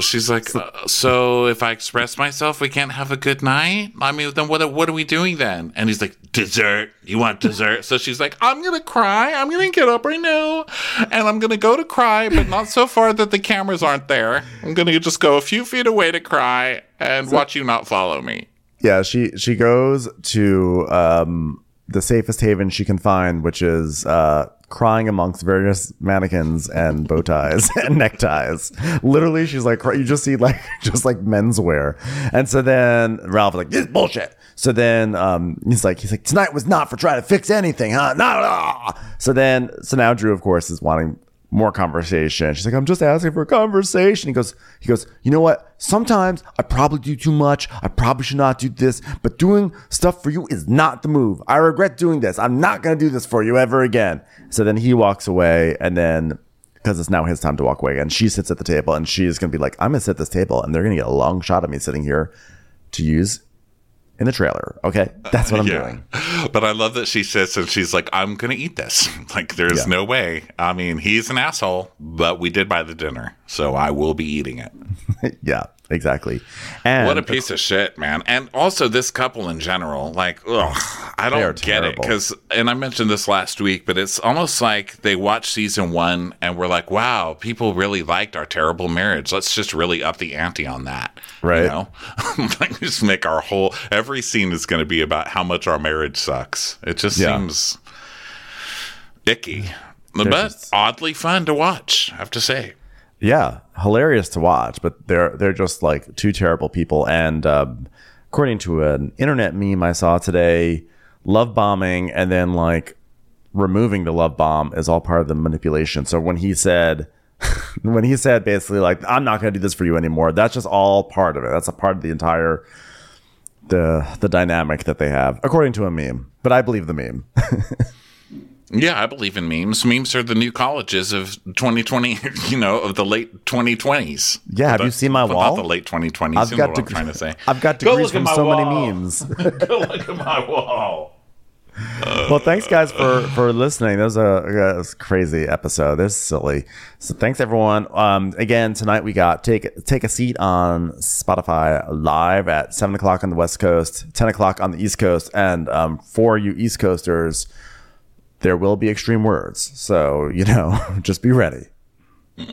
she's like, uh, "So if I express myself, we can't have a good night? I mean, then what? What are we doing then?" And he's like, "Dessert. You want dessert?" so she's like, "I'm gonna cry. I'm gonna get up right now, and I'm gonna go to cry, but not so far that the cameras aren't there. I'm gonna just go a few feet away to cry and watch you not follow me." yeah, she she goes to um, the safest haven she can find, which is uh, crying amongst various mannequins and bow ties and neckties. Literally, she's like, you just see like just like menswear. And so then Ralph is like, this is bullshit. So then um, he's like, he's like, tonight was not for trying to fix anything, huh? No, no. So then, so now Drew, of course, is wanting more conversation. She's like, I'm just asking for a conversation. He goes, he goes, you know what? Sometimes I probably do too much. I probably should not do this, but doing stuff for you is not the move. I regret doing this. I'm not going to do this for you ever again. So then he walks away and then because it's now his time to walk away and she sits at the table and she's going to be like, I'm going to sit at this table and they're going to get a long shot of me sitting here to use in the trailer. Okay. That's what I'm doing. But I love that she sits and she's like, I'm going to eat this. Like, there's Yeah. no way. I mean, he's an asshole, but we did buy the dinner. So I will be eating it. yeah, exactly. And What a piece of shit, man. And also this couple in general, like, ugh, I don't get it. Because, and I mentioned this last week, but it's almost like they watched season one and we're like, wow, people really liked our terrible marriage. Let's just really up the ante on that. Right. You know? like, just make our whole, every scene is going to be about how much our marriage sucks. It just Yeah. seems icky, but oddly fun to watch, I have to say. Yeah, hilarious to watch, but they're they're just like two terrible people. And um, according to an internet meme I saw today, love bombing and then like removing the love bomb is all part of the manipulation. So when he said when he said basically like I'm not going to do this for you anymore, that's just all part of it. That's a part of the entire the the dynamic that they have, according to a meme. But I believe the meme. Yeah, I believe in memes. Memes are the new colleges of 2020, you know, of the late 2020s. Yeah, have you seen my Well, wall? Not the late 2020s. I've got to, I'm trying to say. I've got Go degrees from so wall. many memes. Go look at my wall. well, thanks guys for for listening. That was a, that was a crazy episode. This is silly. So thanks everyone. Um, again tonight we got take take a seat on Spotify live at seven o'clock on the West Coast, ten o'clock on the East Coast, and um, for you East Coasters, there will be extreme words. So you know, just be ready.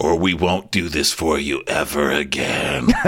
Or we won't do this for you ever again.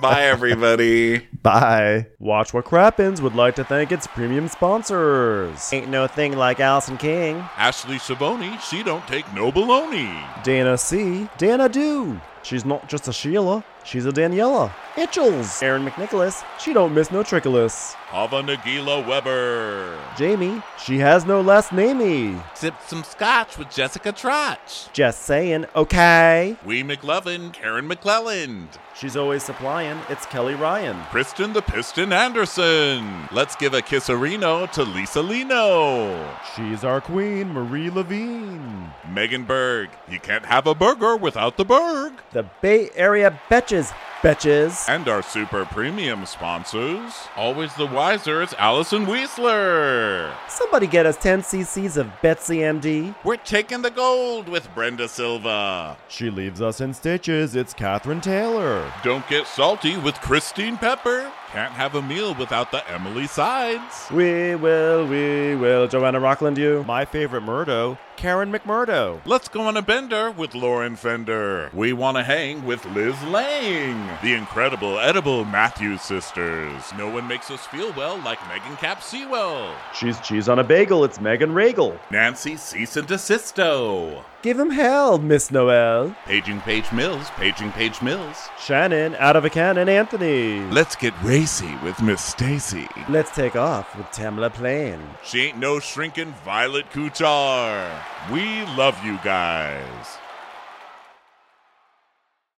Bye, everybody. Bye. Watch What Crappens would like to thank its premium sponsors. Ain't no thing like Allison King. Ashley Savoni, she don't take no baloney. Dana C. Dana Do. She's not just a Sheila, she's a Daniela. Itchels. Aaron McNicholas. She don't miss no trickolas. Hava Nagila Weber. Jamie. She has no last namey. Sipped some scotch with Jessica Trotch. Just saying, okay. Wee McLevin, Karen McClelland. She's always supplying. It's Kelly Ryan. Kristen the Piston Anderson. Let's give a kisserino to Lisa Lino. She's our queen, Marie Levine. Megan Berg. You can't have a burger without the Berg. The Bay Area Betches. Betches. And our super premium sponsors. Always the wiser, it's Allison Weisler. Somebody get us 10 cc's of Betsy MD. We're taking the gold with Brenda Silva. She leaves us in stitches. It's Catherine Taylor. Don't get salty with Christine Pepper. Can't have a meal without the Emily Sides. We will, we will. Joanna Rockland, you. My favorite Murdo, Karen McMurdo. Let's go on a bender with Lauren Fender. We want to hang with Liz Lang. The incredible edible Matthews sisters. No one makes us feel well like Megan Cap Sewell. She's cheese on a bagel. It's Megan Regal. Nancy Cease and Desisto. Give him hell, Miss Noel. Paging Page Mills, Paging Page Mills. Shannon, out of a cannon, Anthony. Let's get racy with Miss Stacy. Let's take off with Tamla Plain. She ain't no shrinking Violet Kuchar. We love you guys.